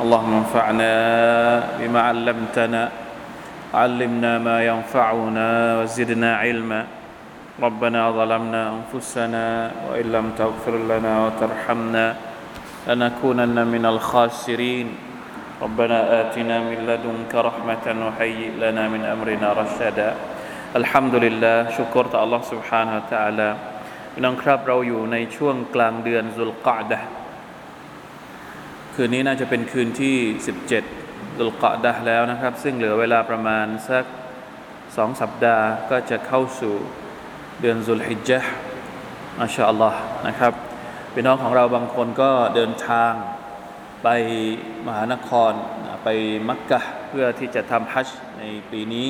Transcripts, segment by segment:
اللهم انفعنا بما علمتنا علمنا ما ينفعنا وزدنا علما ربنا ظلمنا انفسنا وان لم تغفر لنا وترحمنا لنكونن من الخاسرين ربنا اتنا من لدنك رحمه وهيئ لنا من امرنا رشدا الحمد لله ชุกรต่อ Allah سبحانه และ تعالى พี่น้องครับเราอยู่ในช่วงกลางเดือนซุลกะดะห์ คืนนี้น่าจะเป็นคืนที่ 17 ดุลกะดะแล้วนะครับ ซึ่งเหลือเวลาประมาณสักสองสัปดาห์ก็จะเข้าสู่เดือนซุลฮิจญะห์มาชาอัลลอฮ์นะครับพี่น้องของเราบางคนก็เดินทางไปมหานครไปมักกะเพื่อที่จะทำฮัจญ์ในปีนี้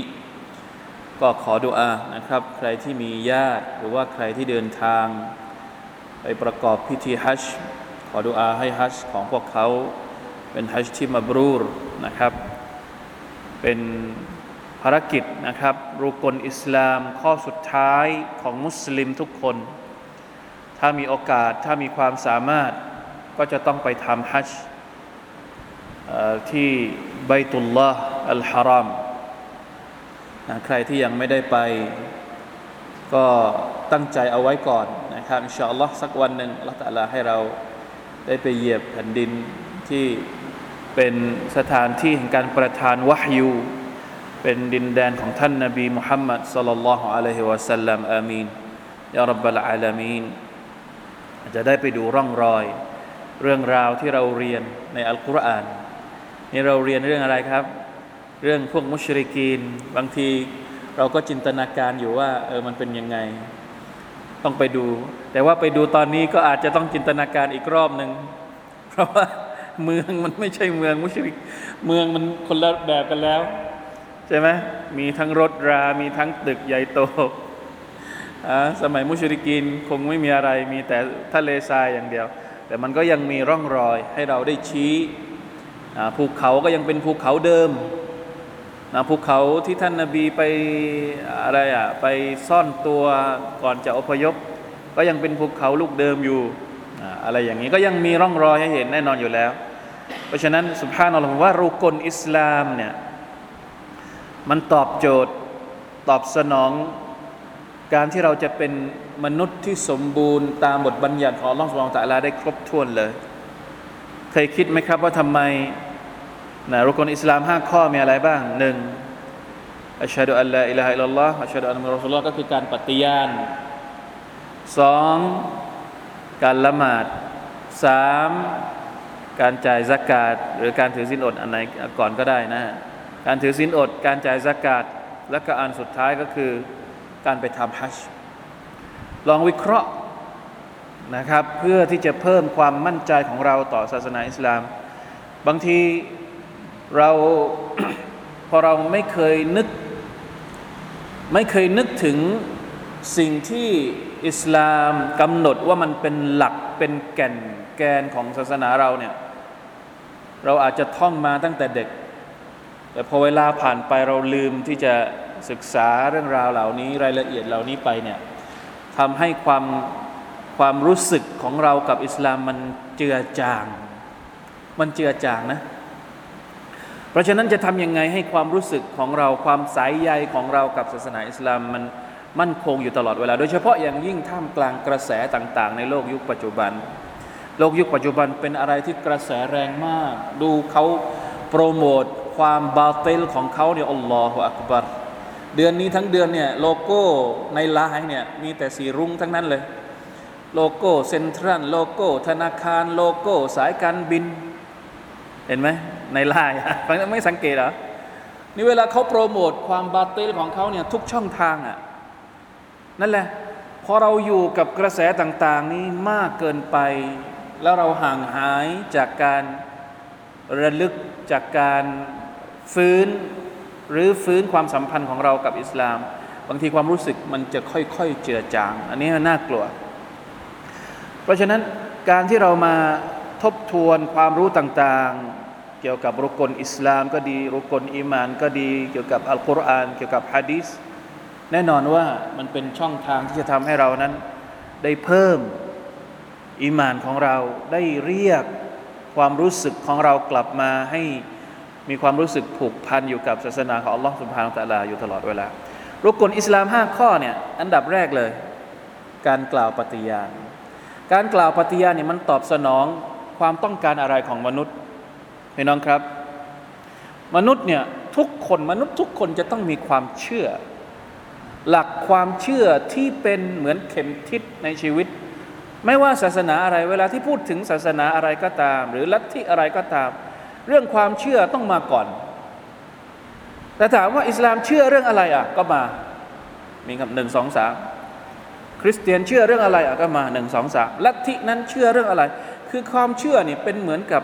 ก็ขอดุอานะครับ ใครที่มีญาติหรือว่าใครที่เดินทาง ไปประกอบพิธีฮัจญ์ ขอดุอาให้ฮัจญ์ของพวกเขา เป็นฮัจญ์ที่มาบรูรนะครับ เป็นภารกิจนะครับรุกลอิสลามข้อสุดท้ายของมุสลิมทุกคน ถ้ามีโอกาสถ้ามีความสามารถก็จะต้องไปทำฮัจญ์ที่ไบตุลลาห์อัลฮารอมนะใครที่ยังไม่ได้ไป ก็ตั้งใจเอาไว้ก่อนนะครับ อินชาอัลลอฮ์สักวันหนึ่งอัลลอฮฺตะลาให้เรา ได้ไปเหยียบแผ่นดินที่เป็นสถานที่แห่งการประทานวะฮยูเป็นดินแดนของท่านนบีมุฮัมมัดสลลัลลอฮุอะลัยฮิวะสัลลัมอามีนยารับบลอาลามีนจะได้ไปดูร่องรอย เรื่องราวที่เราเรียนในอัลกุรอานนี่เราเรียนเรื่องอะไรครับ เรื่องพวกมุชริกีน บางทีเราก็จินตนาการอยู่ว่าเออมันเป็นยังไง ต้องไปดู แต่ว่าไปดูตอนนี้ก็อาจจะต้องจินตนาการอีกรอบหนึ่งเพราะว่าเมืองมันไม่ใช่เมืองมุชริกเมืองมันคนละแบบกันแล้ว ใช่ไหมมีทั้งรถรา มีทั้งตึกใหญ่โตสมัยมุชริกินคงไม่มีอะไรมีแต่ทะเลทรายอย่างเดียว แต่มันก็ยังมีร่องรอยให้เราได้ชี้ภูเขาก็ยังเป็นภูเขาเดิม นะภูเขาที่ท่านนาบีไปอะไรอะไปซ่อนตัวก่อนจะอพยพ ก็ยังเป็นภูเขาลูกเดิมอยู่อะไรอย่างนี้ก็ยังมีร่องรอยให้เห็นแน่นอนอยู่แล้ว เพราะฉะนั้นสุภาพนัลลอฮ์ว่ารุกลอิสลามเนี่ยมันตอบโจทย์ตอบสนองการที่เราจะเป็นมนุษย์ที่สมบูรณ์ตามบทบัญญัติของลลอฮฺสุบฮานตะลาได้ครบถ้วนเลย เคยคิดไหมครับว่าทำไม นะรุกลอิสลามห้าข้อมีอะไรบ้างหนึ่งอัชฮะดุอัลลอฮฺอิลาฮะอิลลัลลอฮ์อัชฮะดุอันมุรอสุลลอฮ์ก็คือการปฏิญาณสองการละหมาดสามการจ่ายสักาดหรือการถือสินอดอันไหนก่อนก็ได้นะ การถือสินอด การจ่ายสักาดและก็อันสุดท้ายก็คือการไปทำฮัจญ์ลองวิเคราะห์นะครับ เพื่อที่จะเพิ่มความมั่นใจของเราต่อศาสนาอิสลาม บางที เราพอเราไม่เคยนึก ไม่เคยนึกถึงสิ่งที่อิสลามกำหนดว่ามันเป็นหลักเป็นแก่นแกนของศาสนาเราเนี่ย เราอาจจะท่องมาตั้งแต่เด็ก แต่พอเวลาผ่านไปเราลืมที่จะศึกษาเรื่องราวเหล่านี้รายละเอียดเหล่านี้ไปเนี่ยทำให้ความความรู้สึกของเรากับอิสลามมันเจือจาง มันเจือจางนะ เพราะฉะนั้นจะทำยังไงให้ความรู้สึกของเราความสายใยของเรากับศาสนาอิสลามมันมั่นคงอยู่ตลอดเวลา โดยเฉพาะอย่างยิ่งท่ามกลางกระแสต่าง ๆ ในโลกยุคปัจจุบัน โลกยุคปัจจุบันเป็นอะไรที่กระแสแรงมาก ดูเขาโปรโมทความ باطل ของเขาเนี่ย الله أكبر เดือนนี้ทั้งเดือนเนี่ยโลโก้ในไลน์เนี่ยมีแต่สีรุ้งทั้งนั้นเลย โลโก้เซ็นทรัลโลโก้ ธนาคารโลโก้ สายการบิน เห็นไหม ในไลน์ฟังไม่สังเกตเหรอ นี่เวลาเขาโปรโมทความ باطل ของเขาเนี่ยทุกช่องทางอะ่ะ นั่นแหละ พอเราอยู่กับกระแสต่าง ๆ นี้มากเกินไป แล้วเราห่างหายจากการระลึกจากการฟื้นหรือฟื้นความสัมพันธ์ของเรากับอิสลาม บางทีความรู้สึกมันจะค่อยๆเจือจาง อันนี้น่ากลัว เพราะฉะนั้นการที่เรามาทบทวนความรู้ต่างๆ เกี่ยวกับรุกลอิสลามก็ดีรุกลอิมานก็ดี เกี่ยวกับอัลกุรอานเกี่ยวกับฮะดีษแน่นอนว่ามันเป็นช่องทางที่จะทำให้เรานั้น ได้เพิ่มอิมานของเราได้เรียกความรู้สึกของเรากลับมาให้มีความรู้สึกผูกพันอยู่กับศาสนาของอัลลอฮฺสุบฮานาตะลาอยู่ตลอดเวลารุกลอิสลามห้าข้อเนี่ยอันดับแรกเลย การกล่าวปฏิญาณ การกล่าวปฏิญาณเนี่ยมันตอบสนองความต้องการอะไรของมนุษย์ พี่น้องครับ มนุษย์เนี่ยทุกคนมนุษย์ทุกคนจะต้องมีความเชื่อ หลักความเชื่อที่เป็นเหมือนเข็มทิศในชีวิต ไม่ว่าศาสนาอะไรเวลาที่พูดถึงศาสนาอะไรก็ตาม หรือลัทธิอะไรก็ตาม เรื่องความเชื่อต้องมาก่อน แต่ถามว่าอิสลามเชื่อเรื่องอะไรอะก็มา มีคำหนึ่งสองสามคริสเตียนเชื่อเรื่องอะไรอะก็มาหนึ่งสองสามลัทธินั้นเชื่อเรื่องอะไร คือความเชื่อเนี่ยเป็นเหมือนกับ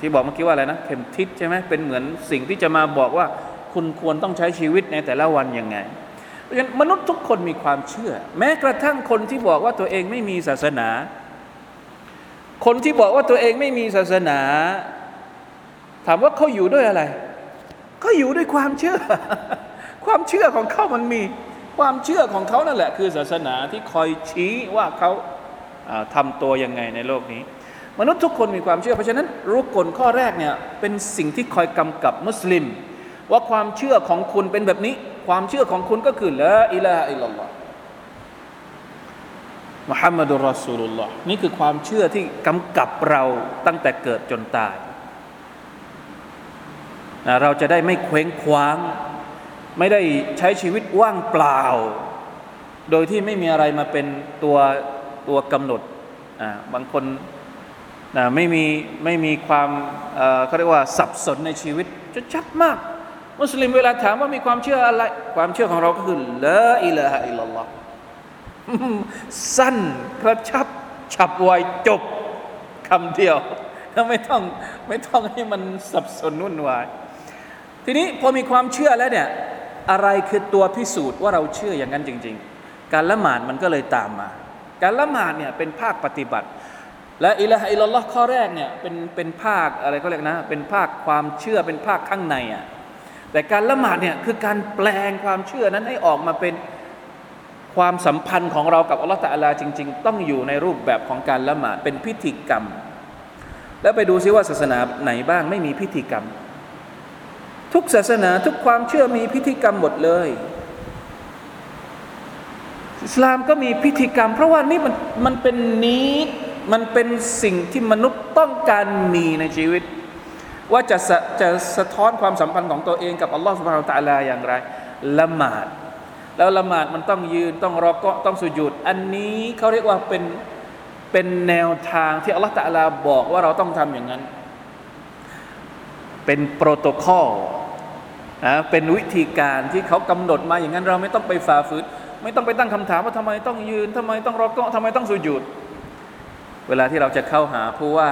ที่บอกเมื่อกี้ว่าอะไรนะเข็มทิศใช่ไหมเป็นเหมือนสิ่งที่จะมาบอกว่าคุณควรต้องใช้ชีวิตในแต่ละวันยังไง เพราะฉะนั้นมนุษย์ทุกคนมีความเชื่อ แม้กระทั่งคนที่บอกว่าตัวเองไม่มีศาสนา คนที่บอกว่าตัวเองไม่มีศาสนา ถามว่าเขาอยู่ด้วยอะไรเขาอยู่ด้วยความเชื่อ ความเชื่อของเขามันมีความเชื่อของเขานั่นแหละ คือศาสนาที่คอยชี้ว่าเขาทำตัวยังไงในโลกนี้ มนุษย์ทุกคนมีความเชื่อ เพราะฉะนั้นรุกลข้อแรกเนี่ยเป็นสิ่งที่คอยกำกับมุสลิม ว่าความเชื่อของคุณเป็นแบบนี้ ความเชื่อของคุณก็คือละอิลาฮะอิลลัลลอฮ์มุฮัมมัดุลรอสูลุลลอฮ์นี่คือความเชื่อที่กำกับเราตั้งแต่เกิดจนตายนะเราจะได้ไม่เคว้งคว้าง ไม่ได้ใช้ชีวิตว่างเปล่า โดยที่ไม่มีอะไรมาเป็นตัวตัวกำหนดบางคน นะไม่มีไม่มีความเขาเรียกว่าสับสนในชีวิตจะชัดมาก มุสลิมเวลาถามว่ามีความเชื่ออะไร ความเชื่อของเราก็คือละอิละฮะอิลลัลลอฮ์สั้นกระชับ ฉับไวจบคำเดียวไม่ต้องไม่ต้องให้มันสับสนวุ่นวาย ทีนี้พอมีความเชื่อแล้วเนี่ยอะไรคือตัวพิสูจน์ว่าเราเชื่ออย่างนั้นจริง ๆ การละหมาดมันก็เลยตามมา การละหมาดเนี่ยเป็นภาคปฏิบัติ และอิละฮะอิลลอฮ์ข้อแรกเนี่ยเป็นเป็นภาคอะไรก็เรียกนะ เป็นภาคความเชื่อเป็นภาคข้างในอะแต่การละหมาดเนี่ยคือการแปลงความเชื่อนั้นให้ออกมาเป็นความสัมพันธ์ของเรากับอัลลอฮฺตะลาจริง ๆ ต้องอยู่ในรูปแบบของการละหมาดเป็นพิธีกรรม แล้วไปดูซิว่าศาสนาไหนบ้างไม่มีพิธีกรรม ทุกศาสนาทุกความเชื่อมีพิธีกรรมหมดเลยอิสลามก็มีพิธีกรรม เพราะว่านี่มันมันเป็นนี้ มันเป็นสิ่งที่มนุษย์ต้องการมีในชีวิต ว่าจะจะสะท้อนความสัมพันธ์ของตัวเองกับอัลลอฮฺสุบฮานาตะลาอย่างไรละหมาด แล้วละหมาดมันต้องยืนต้องรอก็ต้องสุญูดอันนี้เขาเรียกว่าเป็นเป็นแนวทางที่อัลลอฮฺตะลาบอกว่าเราต้องทำอย่างนั้น เป็นโปรโตคอลนะเป็นวิธีการที่เขากำหนดมาอย่างนั้นเราไม่ต้องไปฝ่าฝืนไม่ต้องไปตั้งคำถามว่าทำไมต้องยืนทำไมต้องรอก็ทำไมต้องสุญูด เวลาที่เราจะเข้าหาผู้ว่า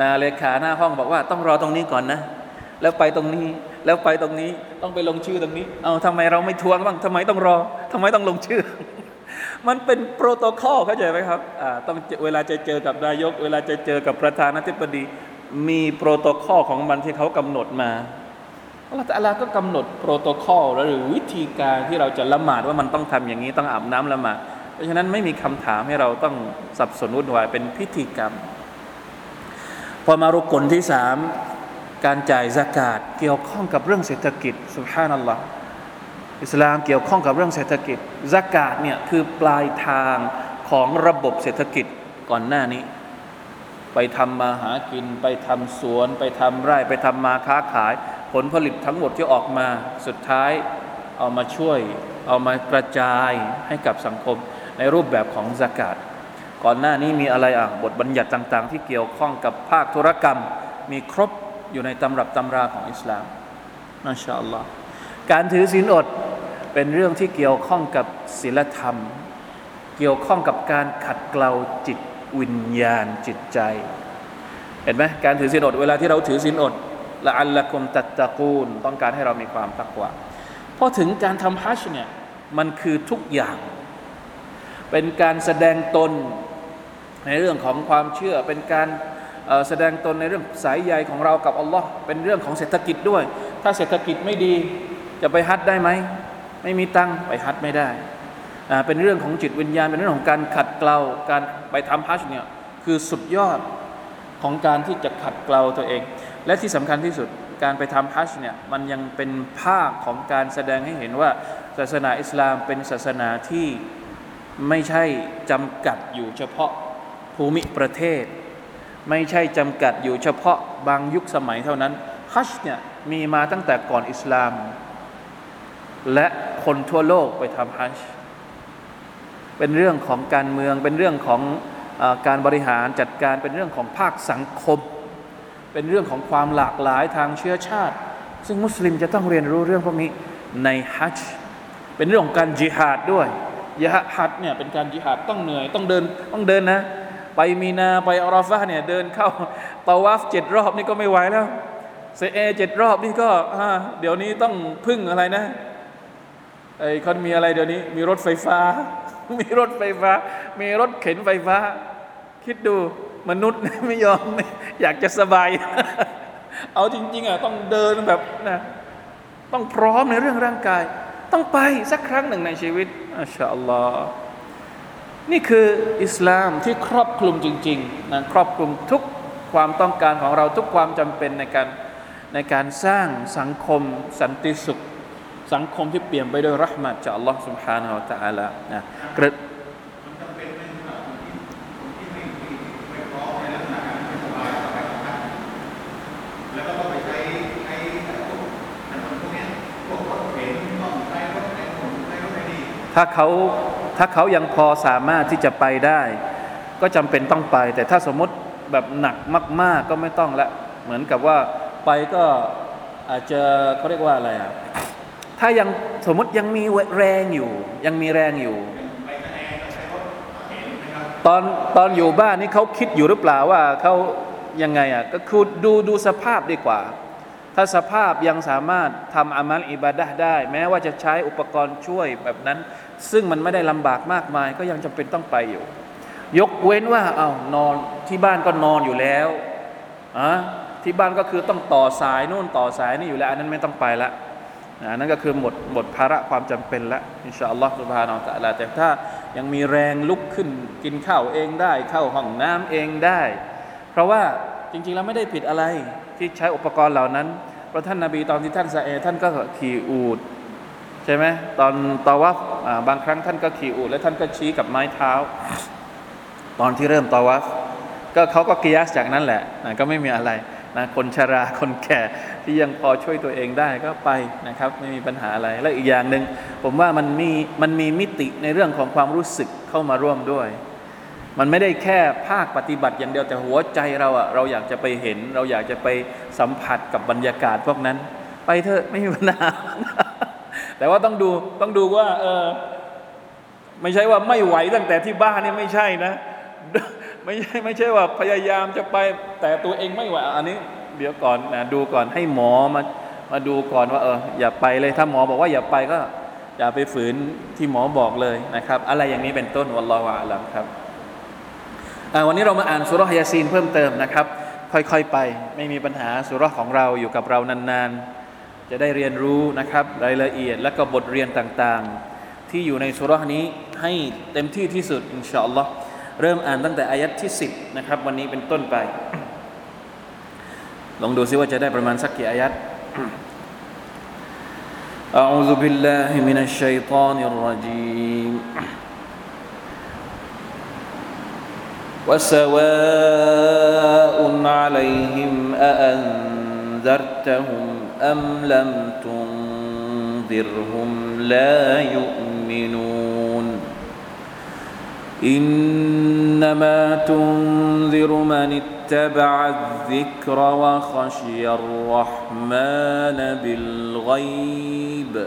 นะเลขาหน้าห้องบอกว่าต้องรอตรงนี้ก่อนนะ แล้วไปตรงนี้แล้วไปตรงนี้ต้องไปลงชื่อตรงนี้ เอาทำไมเราไม่ทวงบ้างทำไมต้องรอทำไมต้องลงชื่อ มันเป็นโปรโตคอลเข้าใจไหมครับอ่าต้องเวลาจะเจอกับนายก เวลาจะเจอกับประธานาธิบดี มีโปรโตคอลของมันที่เขากำหนดมาอัลลอฮฺก็กำหนดโปรโตคอลหรือวิธีการที่เราจะละหมาดว่ามันต้องทำอย่างนี้ต้องอาบน้ำละหมาด เพราะฉะนั้นไม่มีคำถามให้เราต้องสับสนวุ่นวายเป็นพิธีกรรม พอมารุกลที่สามการจ่ายสกาดเกี่ยวข้องกับเรื่องเศรษฐกิจสุภานัลลอฮ์อิสลามเกี่ยวข้องกับเรื่องเศรษฐกิจสกาดเนี่ยคือปลายทางของระบบเศรษฐกิจก่อนหน้านี้ ไปทำมาหากิน ไปทำสวน ไปทำไร่ไปทำมาค้าขาย ผลผลิตทั้งหมดที่ออกมาสุดท้ายเอามาช่วย เอามากระจายให้กับสังคม ในรูปแบบของสกาดก่อนหน้านี้มีอะไรอะบทบัญญัติต่างๆ ที่เกี่ยวข้องกับภาคธุรกรรม มีครบอยู่ในตำรับตำราของอิสลามมาชาอัลลอฮ์การถือศีลอดเป็นเรื่องที่เกี่ยวข้องกับศีลธรรม เกี่ยวข้องกับการขัดเกลาจิตวิญญาณจิตใจ เห็นไหมการถือศีลอด เวลาที่เราถือศีลอดละอัลละกุมตัตตะกูล ต้องการให้เรามีความตักวาพอถึงการทำฮัจญ์เนี่ยมันคือทุกอย่าง เป็นการแสดงตนในเรื่องของความเชื่อ เป็นการแสดงตนในเรื่องสายใยของเรากับอัลลอฮ์เป็นเรื่องของเศรษฐกิจด้วย ถ้าเศรษฐกิจไม่ดีจะไปฮัดได้ไหม ไม่มีตังไปฮัดไม่ได้ เป็นเรื่องของจิตวิญญาณ เป็นเรื่องของการขัดเกลา การไปทำฮัจเนี่ยคือสุดยอดของการที่จะขัดเกลาตัวเอง และที่สำคัญที่สุดการไปทำฮัจญ์เนี่ยมันยังเป็นภาคของการแสดงให้เห็นว่าศาสนาอิสลามเป็นศาสนาที่ ไม่ใช่จำกัดอยู่เฉพาะภูมิประเทศ ไม่ใช่จำกัดอยู่เฉพาะบางยุคสมัยเท่านั้นฮัจเนี่ยมีมาตั้งแต่ก่อนอิสลาม และคนทั่วโลกไปทำฮัจเป็นเรื่องของการเมืองเป็นเรื่องของอการบริหารจัดการเป็นเรื่องของภาคสังคม เป็นเรื่องของความหลากหลายทางเชื้อชาติ ซึ่งมุสลิมจะต้องเรียนรู้เรื่องพวกนี้ในฮัจเป็นเรื่องของการจิฮาดด้วย ยะฮัดเนี่ยเป็นการจิฮาดต้องเหนื่อยต้องเดินต้องเดินนะ ไปมีนาไปอาราฟะเนี่ยเดินเข้าตาวาฟเจ็ดรอบนี่ก็ไม่ไหวแล้วเซเอเจ็ดรอบนี่ก็เดี๋ยวนี้ต้องพึ่งอะไรนะไอ้คนมีอะไรเดี๋ยวนี้ มีรถไฟฟ้า มีรถไฟฟ้า มีรถเข็นไฟฟ้า คิดดูมนุษย์ไม่ยอม อยากจะสบาย เอาจริง ๆอะต้องเดินแบบนะต้องพร้อมในเรื่องร่างกาย ต้องไปสักครั้งหนึ่งในชีวิตอัชอัลลอฮ์นี่คืออิสลามที่ครอบคลุมจริงๆนะครอบคลุมทุกความต้องการของเราทุกความจำเป็นในการในการสร้างสังคมสันติสุข สังคมที่เปลี่ยนไปด้วยรัหมัดจากอัลลอฮ์ سبحانه และ تعالى นะ ถ้าเขาถ้าเขายังพอสามารถที่จะไปได้ ก็จำเป็นต้องไป แต่ถ้าสมมติแบบหนักมาก ๆ ก็ไม่ต้องละเหมือนกับว่าไปก็อาจจะเขาเรียกว่าอะไรอะถ้ายังสมมติยังมีแรงอยู่ ยังมีแรงอยู่ ตอนตอนอยู่บ้านนี่เขาคิดอยู่หรือเปล่าว่าเขายังไงอะก็คือดูดูสภาพดีกว่า ถ้าสภาพยังสามารถทำอามัลอิบาดะได้ แม้ว่าจะใช้อุปกรณ์ช่วยแบบนั้น ซึ่งมันไม่ได้ลำบากมากมาย ก็ยังจำเป็นต้องไปอยู่ ยกเว้นว่าเอานอนที่บ้านก็นอนอยู่แล้วอะที่บ้านก็คือต้องต่อสายนู่นต่อสายนี่อยู่แล้ว อันนั้นไม่ต้องไปละอันนั้นก็คือหมดหมดภาระความจำเป็นละอินชาอัลลอฮฺสุบฮานาอัลลอฮฺแต่ถ้ายังมีแรงลุกขึ้นกินข้าวเองได้ เข้าห้องน้ำเองได้ เพราะว่าจริงๆแล้วไม่ได้ผิดอะไร ที่ใช้อุปกรณ์เหล่านั้นเพราะท่านนาบีตอนที่ท่านซาเอท่านก็ขี่อูดใช่ไหมตอนตอวัฟบางครั้งท่านก็ขี่อูดและท่านก็ชี้กับไม้เท้า ตอนที่เริ่มตอวัฟก็เขาก็กิยาสจากนั้นแหละนะก็ไม่มีอะไรนะคนชราคนแก่ที่ยังพอช่วยตัวเองได้ก็ไปนะครับ ไม่มีปัญหาอะไร และอีกอย่างหนึ่งผมว่ามันมีมันมีมิติในเรื่องของความรู้สึกเข้ามาร่วมด้วย มันไม่ได้แค่ภาคปฏิบัติอย่างเดียวแต่หัวใจเราอะเราอยากจะไปเห็น เราอยากจะไปสัมผัสกับบรรยากาศพวกนั้น ไปเถอะไม่มีปัญหาแต่ว่าต้องดูต้องดูว่า เออไม่ใช่ว่าไม่ไหวตั้งแต่ที่บ้านนี่ไม่ใช่นะ ไม่ใช่ไม่ใช่ว่าพยายามจะไปแต่ตัวเองไม่ไหวอันนี้ เดี๋ยวก่อนนะดูก่อนให้หมอมามาดูก่อนว่า เออ อย่าไปเลยถ้าหมอบอกว่าอย่าไปก็ อย่าไปฝืนที่หมอบอกเลยนะครับ อะไรอย่างนี้เป็นต้นวัลลอฮฺอาลัมครับ วันนี้เรามาอ่านสุรษยาซีนเพิ่มเติมนะครับ ค่อยๆไป ไม่มีปัญหาสุรษของเราอยู่กับเรานานๆ จะได้เรียนรู้นะครับรายละเอียดและก็บทเรียนต่างๆ ที่อยู่ในสุรษนี้ให้เต็มที่ที่สุดอินชาอัลลอฮ์เริ่มอ่านตั้งแต่อายัดที่ 10นะครับวันนี้เป็นต้นไป ลองดูซิว่าจะได้ประมาณสักกี่อายัด أعوذ بالله من الشيطان الرجيم وسواء عليهم أأنذرتهم أم لم تنذرهم لا يؤمنون إنما تنذر من اتبع الذكر وخشي الرحمن بالغيب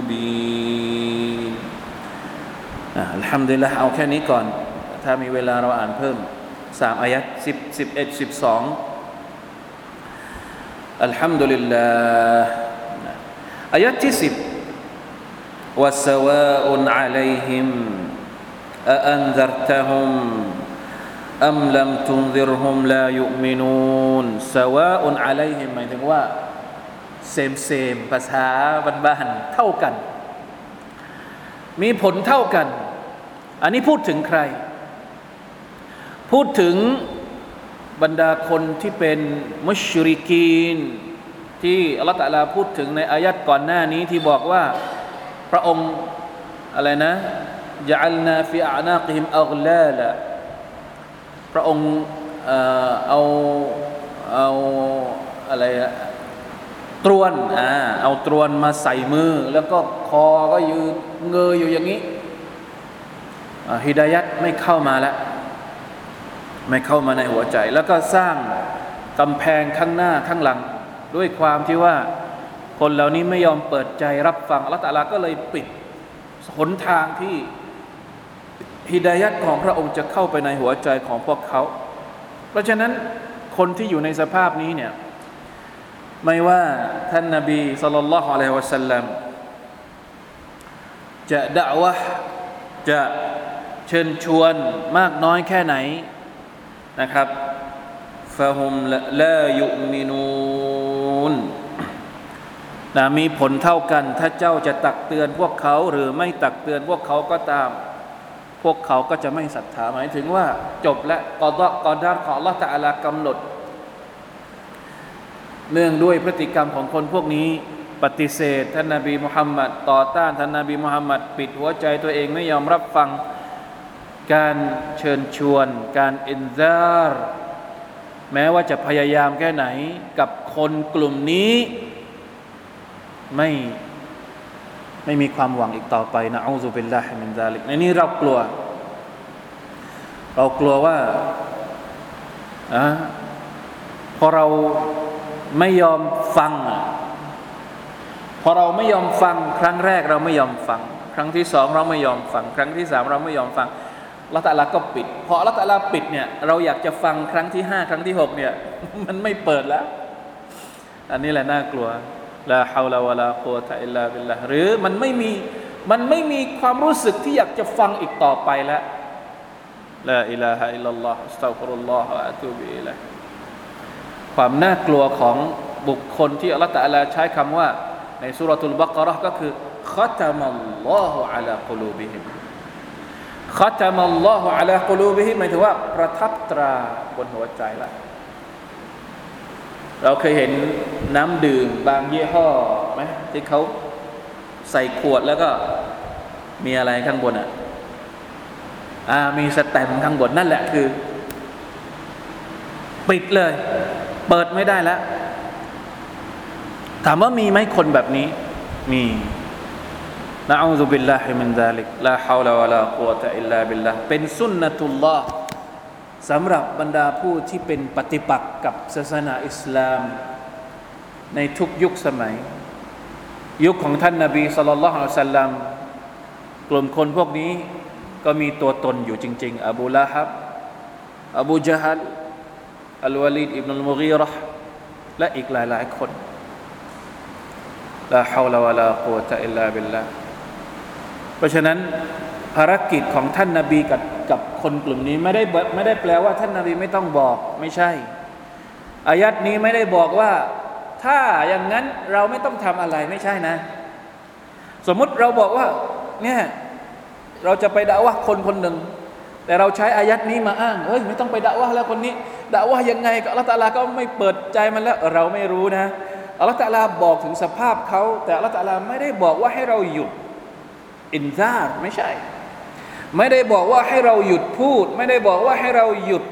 مبين آه الحمد لله เอาแค่นี้ก่อน ถ้ามีเวลาเราอ่านเพิ่มสามอายัดสิบสิบเอ็ดสิบสองอัลฮัมดุลิลลาห์อายัดที่สิบ وسواء عليهم أأنذرتهم أم لم تنذرهم لا يؤمنون سواء عليهم หมายถึงว่า same same ภาษาบ้านๆเท่ากัน มีผลเท่ากัน อันนี้พูดถึงใคร พูดถึงบรรดาคนที่เป็นمشركين ที่الله تعالى พูดถึงในอายัดก่อนหน้านี้ที่บอกว่าพระองค์อะไรนะجعلنا في أعناقهم أغلالا พระองค์เอาเอาอะไรอะ ตรวนอ่าเอาตรวนมาใส่มือ แล้วก็คอก็ยืนเงยอยู่อย่างนี้ฮิดายัดไม่เข้ามาแล้ว ไม่เข้ามาในหัวใจ แล้วก็สร้างกำแพงข้างหน้าข้างหลัง ด้วยความที่ว่าคนเหล่านี้ไม่ยอมเปิดใจรับฟังอัลลอฮฺตะอาลาก็เลยปิดหนทางที่ฮิดายัดของพระองค์จะเข้าไปในหัวใจของพวกเขา เพราะฉะนั้นคนที่อยู่ในสภาพนี้เนี่ย ไม่ว่าท่านนาบีสุลต่านละฮ์อะลัยฮิวะสัลลัมจะด่าวะจะเชิญชวนมากน้อยแค่ไหนนะครับฟะฮุมลายุมินูนนะมีผลเท่ากัน ถ้าเจ้าจะตักเตือนพวกเขาหรือไม่ตักเตือนพวกเขาก็ตาม พวกเขาก็จะไม่ศรัทธาหมายถึงว่าจบและกอดกอดาของละตะอลากำหนด เนื่องด้วยพฤติกรรมของคนพวกนี้ปฏิเสธท่านนาบีมุฮัมมัดต่อต้านท่านนาบีมุฮัมมัดปิดหัวใจตัวเองไม่ยอมรับฟังการเชิญชวน การอินซาร์แม้ว่าจะพยายามแค่ไหนกับคนกลุ่มนี้ไม่ไม่มีความหวังอีกต่อไปนะอูซุบิลลาฮิมินซาลิกในนี้เรากลัว เรากลัวว่าอะพอเรา ไม่ยอมฟัง พอเราไม่ยอมฟัง ครั้งแรกเราไม่ยอมฟัง ครั้งที่สองเราไม่ยอมฟัง ครั้งที่สามเราไม่ยอมฟังละตะลาก็ปิดพอละตะลาปิดเนี่ยเราอยากจะฟังครั้งที่ห้าครั้งที่หกเนี่ยมันไม่เปิดแล้ว อันนี้แหละน่ากลัวلا حول ولا قوة إلا بالله หรือมันไม่มีมันไม่มีความรู้สึกที่อยากจะฟังอีกต่อไปแล้วلا إله إلا الله أستغفر الله وأتوب إليه ความน่ากลัวของบุคคลที่الله تعالى ใช้คำว่า ในسورة البقرة ก็คือ ختم الله على قلوبهم ختم الله على قلوبهم หมายถึงว่าประทับตราบนหัวใจละเราเคยเห็นน้ำดื่มบางยี่ห้อไหมที่เขาใส่ขวดแล้วก็มีอะไรข้างบนอะอ่ามีสแตมป์ข้างบนนั่นแหละคือ ปิดเลย เปิดไม่ได้แล้ว ถามว่ามีไหมคนแบบนี้ มี نعوذ بالله من ذلك لا حول ولا قوة إلا بالله เป็น سنة اللهสำหรับบรรดาผู้ที่เป็นปฏิปักษ์กับศาสนาอิสลาม ในทุกยุคสมัย ยุคของท่านนาบีสุลต่านละฮ์สัลลัมกลุ่มคนพวกนี้ก็มีตัวตนอยู่จริง ๆ อบูละฮับ อบูจาฮัล อัลวาลีดอิบนุลมุกีรห์และอีกหลาย ๆ คนลาฮาวลาวะลากุวะตะอิลลาบิลลาเพราะฉะนั้นภารกิจของท่านนาบีกับกับคนกลุ่มนี้ไม่ได้ไม่ได้แปลว่าท่านนาบีไม่ต้องบอกไม่ใช่อายัดนี้ไม่ได้บอกว่า ถ้าอย่างนั้นเราไม่ต้องทำอะไรไม่ใช่นะ สมมุติเราบอกว่าเนี่ยเราจะไปด่าว่าคนคนหนึ่ง แต่เราใช้อายัดนี้มาอ้างเฮ้ยไม่ต้องไปด่าว่าแล้วคนนี้ด่าว่ายังไงก็อัลลอฮฺตะลาก็ไม่เปิดใจมันแล้วเราไม่รู้นะอัลลอฮฺตะลาบอกถึงสภาพเขาแต่อัลลอฮฺตะลาไม่ได้บอกว่าให้เราหยุดอินซาร์ไม่ใช่ ไม่ได้บอกว่าให้เราหยุดพูด ไม่ได้บอกว่าให้เราหยุด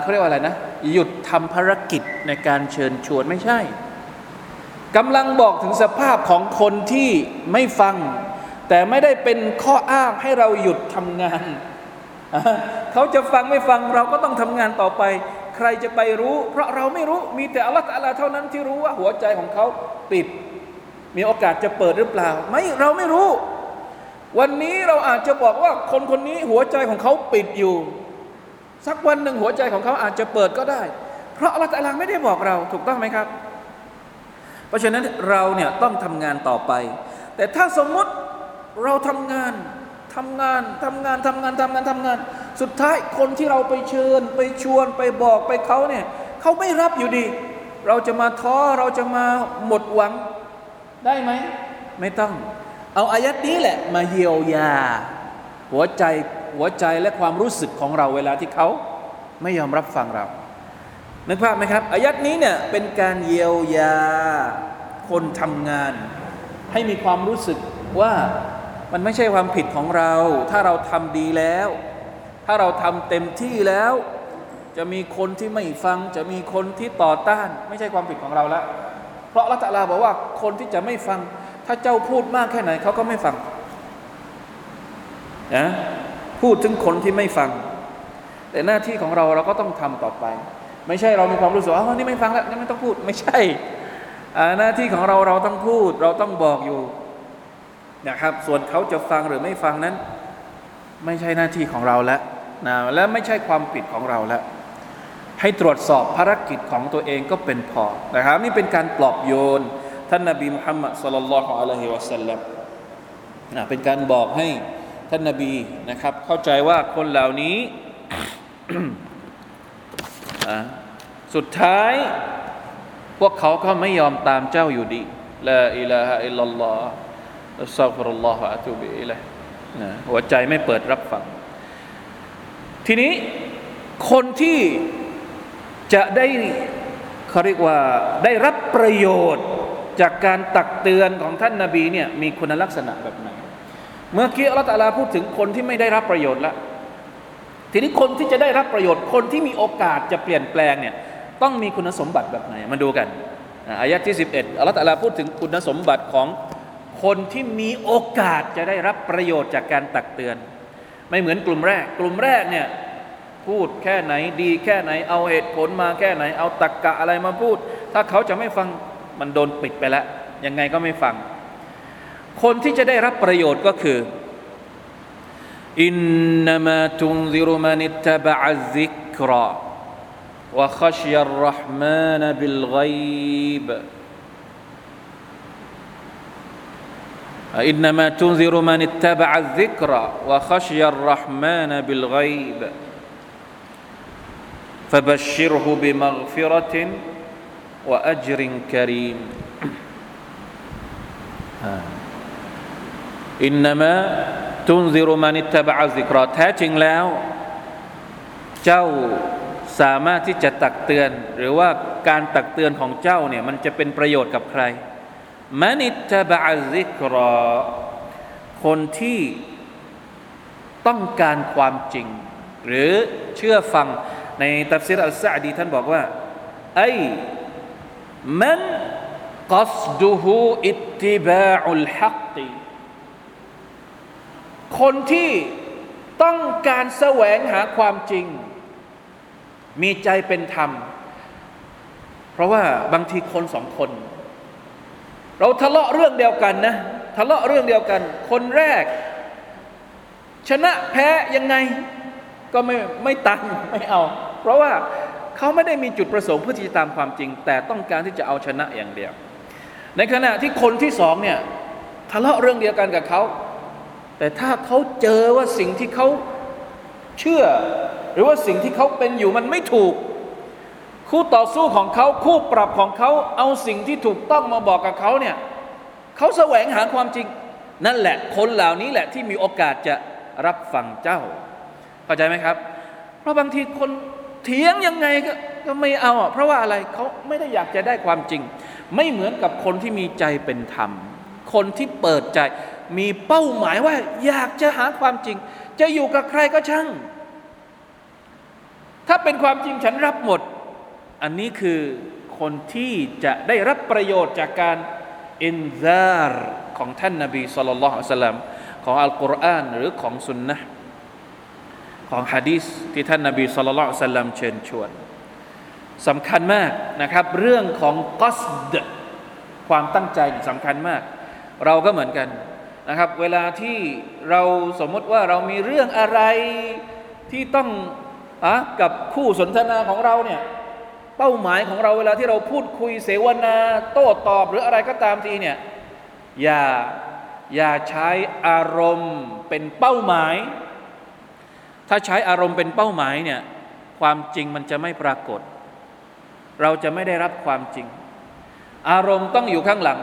เขาเรียกว่าอะไรนะ หยุดทำภารกิจในการเชิญชวนไม่ใช่กำลังบอกถึงสภาพของคนที่ไม่ฟัง แต่ไม่ได้เป็นข้ออ้างให้เราหยุดทำงาน เขาจะฟังไม่ฟังเราก็ต้องทำงานต่อไป ใครจะไปรู้ เพราะเราไม่รู้มีแต่อัลลอฮฺเท่านั้นที่รู้ว่าหัวใจของเขาปิด มีโอกาสจะเปิดหรือเปล่า ไม่เราไม่รู้ วันนี้เราอาจจะบอกว่าคนคนนี้หัวใจของเขาปิดอยู่ สักวันหนึ่งหัวใจของเขาอาจจะเปิดก็ได้ เพราะอัลลอฮฺไม่ได้บอกเราถูกต้องไหมครับ เพราะฉะนั้นเราเนี่ยต้องทำงานต่อไป แต่ถ้าสมมติ เราทำงานทำงานทำงานทำงานทำงานทำงาน สุดท้ายคนที่เราไปเชิญ ไปชวนไปบอกไปเขาเนี่ยเขาไม่รับอยู่ดี เราจะมาท้อเราจะมาหมดหวังได้ไหม ไม่ต้อง เอาอายัดนี้แหละ มาเยียวยา หัวใจหัวใจและความรู้สึกของเราเวลาที่เขาไม่ยอมรับฟังเรานึกภาพไหมครับ อายัดนี้เนี่ยเป็นการเยียวยาคนทำงาน ให้มีความรู้สึกว่า มันไม่ใช่ความผิดของเรา ถ้าเราทำดีแล้ว ถ้าเราทำเต็มที่แล้ว จะมีคนที่ไม่ฟัง จะมีคนที่ต่อต้าน ไม่ใช่ความผิดของเราแล้วเพราะละตะลาบอกว่าคนที่จะไม่ฟัง ถ้าเจ้าพูดมากแค่ไหนเขาก็ไม่ฟังนะพูดถึงคนที่ไม่ฟัง แต่หน้าที่ของเราเราก็ต้องทำต่อไป ไม่ใช่เรามีความรู้สึกว่าอ๋อนี่ไม่ฟังแล้วนี่ไม่ต้องพูดไม่ใช่หน้าที่ของเราเราต้องพูด เราต้องบอกอยู่ นะครับ ส่วนเขาจะฟังหรือไม่ฟังนั้น ไม่ใช่หน้าที่ของเราแล้วนะและไม่ใช่ความผิดของเราแล้ว ให้ตรวจสอบภารกิจของตัวเองก็เป็นพอนะครับ นี่เป็นการปลอบโยน ท่านนบีมุฮัมมัดสุลลัลลอฮุอะลัยฮิวะสัลลัมนะเป็นการบอกให้ท่านนบีนะครับ เข้าใจว่าคนเหล่านี้สุดท้าย พวกเขาก็ไม่ยอมตามเจ้าอยู่ดีละอิลาฮะอิลลัลลอฮ์ อัสซาฟุรุลลอฮฺอะตูบิอิลัยนะหัวใจไม่เปิดรับฟัง ทีนี้คนที่จะได้เขาเรียกว่าได้รับประโยชน์จากการตักเตือนของท่านนาบีเนี่ยมีคุณลักษณะแบบไหน เมื่อกี้อัลลอฮฺตาลาพูดถึงคนที่ไม่ได้รับประโยชน์แล้วทีนี้คนที่จะได้รับประโยชน์คนที่มีโอกาสจะเปลี่ยนแปลงเนี่ยต้องมีคุณสมบัติแบบไหนมาดูกันอายะที่ 11อัลลอฮฺตาลาพูดถึงคุณสมบัติของ คนที่มีโอกาสจะได้รับประโยชน์จากการตักเตือน ไม่เหมือนกลุ่มแรก กลุ่มแรกเนี่ยพูดแค่ไหนดีแค่ไหน เอาเหตุผลมาแค่ไหน เอาตักกะอะไรมาพูด ถ้าเขาจะไม่ฟังมันโดนปิดไปแล้ว ยังไงก็ไม่ฟัง คนที่จะได้รับประโยชน์ก็คืออินนามาตุนซิรุมานิตบะซิกราวะขชยัรห์มานบิลไกบ إنما تنذر من اتبع الذكر وخشي الرحمن بالغيب فبشره بمغفرة وأجر كريم إنما تنذر من اتبع الذكر แท้จริงแล้วเจ้าสามารถที่จะตักเตือน หรือว่าการตักเตือนของเจ้าเนี่ยมันจะเป็นประโยชน์กับใคร มันิตบะซิกรอ คนที่ต้องการความจริง หรือเชื่อฟังในตัฟซีรอัลซาดีท่านบอกว่าไอ้มันกัสดูฮูอิตติบาอุลฮักตีคนที่ต้องการแสวงหาความจริง มีใจเป็นธรรม เพราะว่าบางทีคนสองคน เราทะเลาะเรื่องเดียวกันนะทะเลาะเรื่องเดียวกัน คนแรก ชนะแพ้ยังไงก็ไม่ไม่ตังไม่เอา เพราะว่าเขาไม่ได้มีจุดประสงค์เพื่อที่จะตามความจริง แต่ต้องการที่จะเอาชนะอย่างเดียว ในขณะที่คนที่สองเนี่ยทะเลาะเรื่องเดียวกันกับเขาแต่ถ้าเขาเจอว่าสิ่งที่เขาเชื่อ หรือว่าสิ่งที่เขาเป็นอยู่มันไม่ถูก คู่ต่อสู้ของเขาคู่ปรับของเขาเอาสิ่งที่ถูกต้องมาบอกกับเขาเนี่ยเขาแสวงหาความจริง นั่นแหละคนเหล่านี้แหละที่มีโอกาสจะรับฟังเจ้า เข้าใจไหมครับ เพราะบางทีคนเถียงยังไงก็ก็ไม่เอาเพราะว่าอะไรเขาไม่ได้อยากจะได้ความจริง ไม่เหมือนกับคนที่มีใจเป็นธรรม คนที่เปิดใจมีเป้าหมายว่าอยากจะหาความจริง จะอยู่กับใครก็ช่าง ถ้าเป็นความจริงฉันรับหมด อันนี้คือคนที่จะได้รับประโยชน์จากการอินซาร์ของท่านนาบีสุลต่านละสัลลัมของอัลกุรอานหรือของสุนนะของฮะดีษที่ท่านนาบีสุลต่านละสัลลัมเชิญชวนสำคัญมากนะครับ เรื่องของกัสดความตั้งใจสำคัญมาก เราก็เหมือนกันนะครับ เวลาที่เราสมมติว่าเรามีเรื่องอะไรที่ต้องอะกับคู่สนทนาของเราเนี่ย เป้าหมายของเราเวลาที่เราพูดคุยเสวนา โต้ตอบหรืออะไรก็ตามทีเนี่ยอย่าอย่าใช้อารมณ์เป็นเป้าหมาย ถ้าใช้อารมณ์เป็นเป้าหมายเนี่ยความจริงมันจะไม่ปรากฏ เราจะไม่ได้รับความจริง อารมณ์ต้องอยู่ข้างหลัง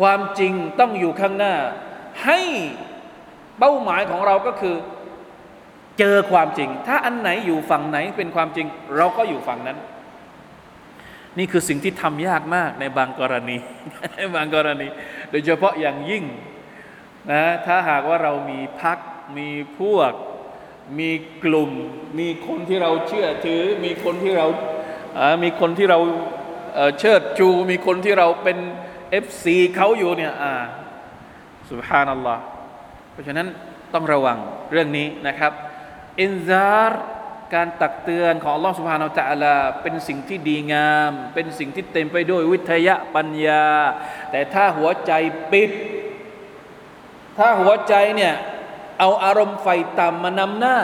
ความจริงต้องอยู่ข้างหน้า ให้เป้าหมายของเราก็คือ เจอความจริง ถ้าอันไหนอยู่ฝั่งไหนเป็นความจริง เราก็อยู่ฝั่งนั้น นี่คือสิ่งที่ทำยากมากในบางกรณี ในบางกรณี โดยเฉพาะอย่างยิ่งนะถ้าหากว่าเรามีพักมีพวก มีกลุ่ม มีคนที่เราเชื่อถือ มีคนที่เรามีคนที่เราเชิดชู มีคนที่เราเป็นเอฟซีเขาอยู่เนี่ยอ่าسبحان الله เพราะฉะนั้นต้องระวังเรื่องนี้นะครับ إنذار การตักเตือนของ الله سبحانه وتعالى เป็นสิ่งที่ดีงาม เป็นสิ่งที่เต็มไปด้วยวิทยาปัญญา แต่ถ้าหัวใจปิด ถ้าหัวใจเนี่ยเอาอารมณ์ใฝ่ต่ำมานำหน้า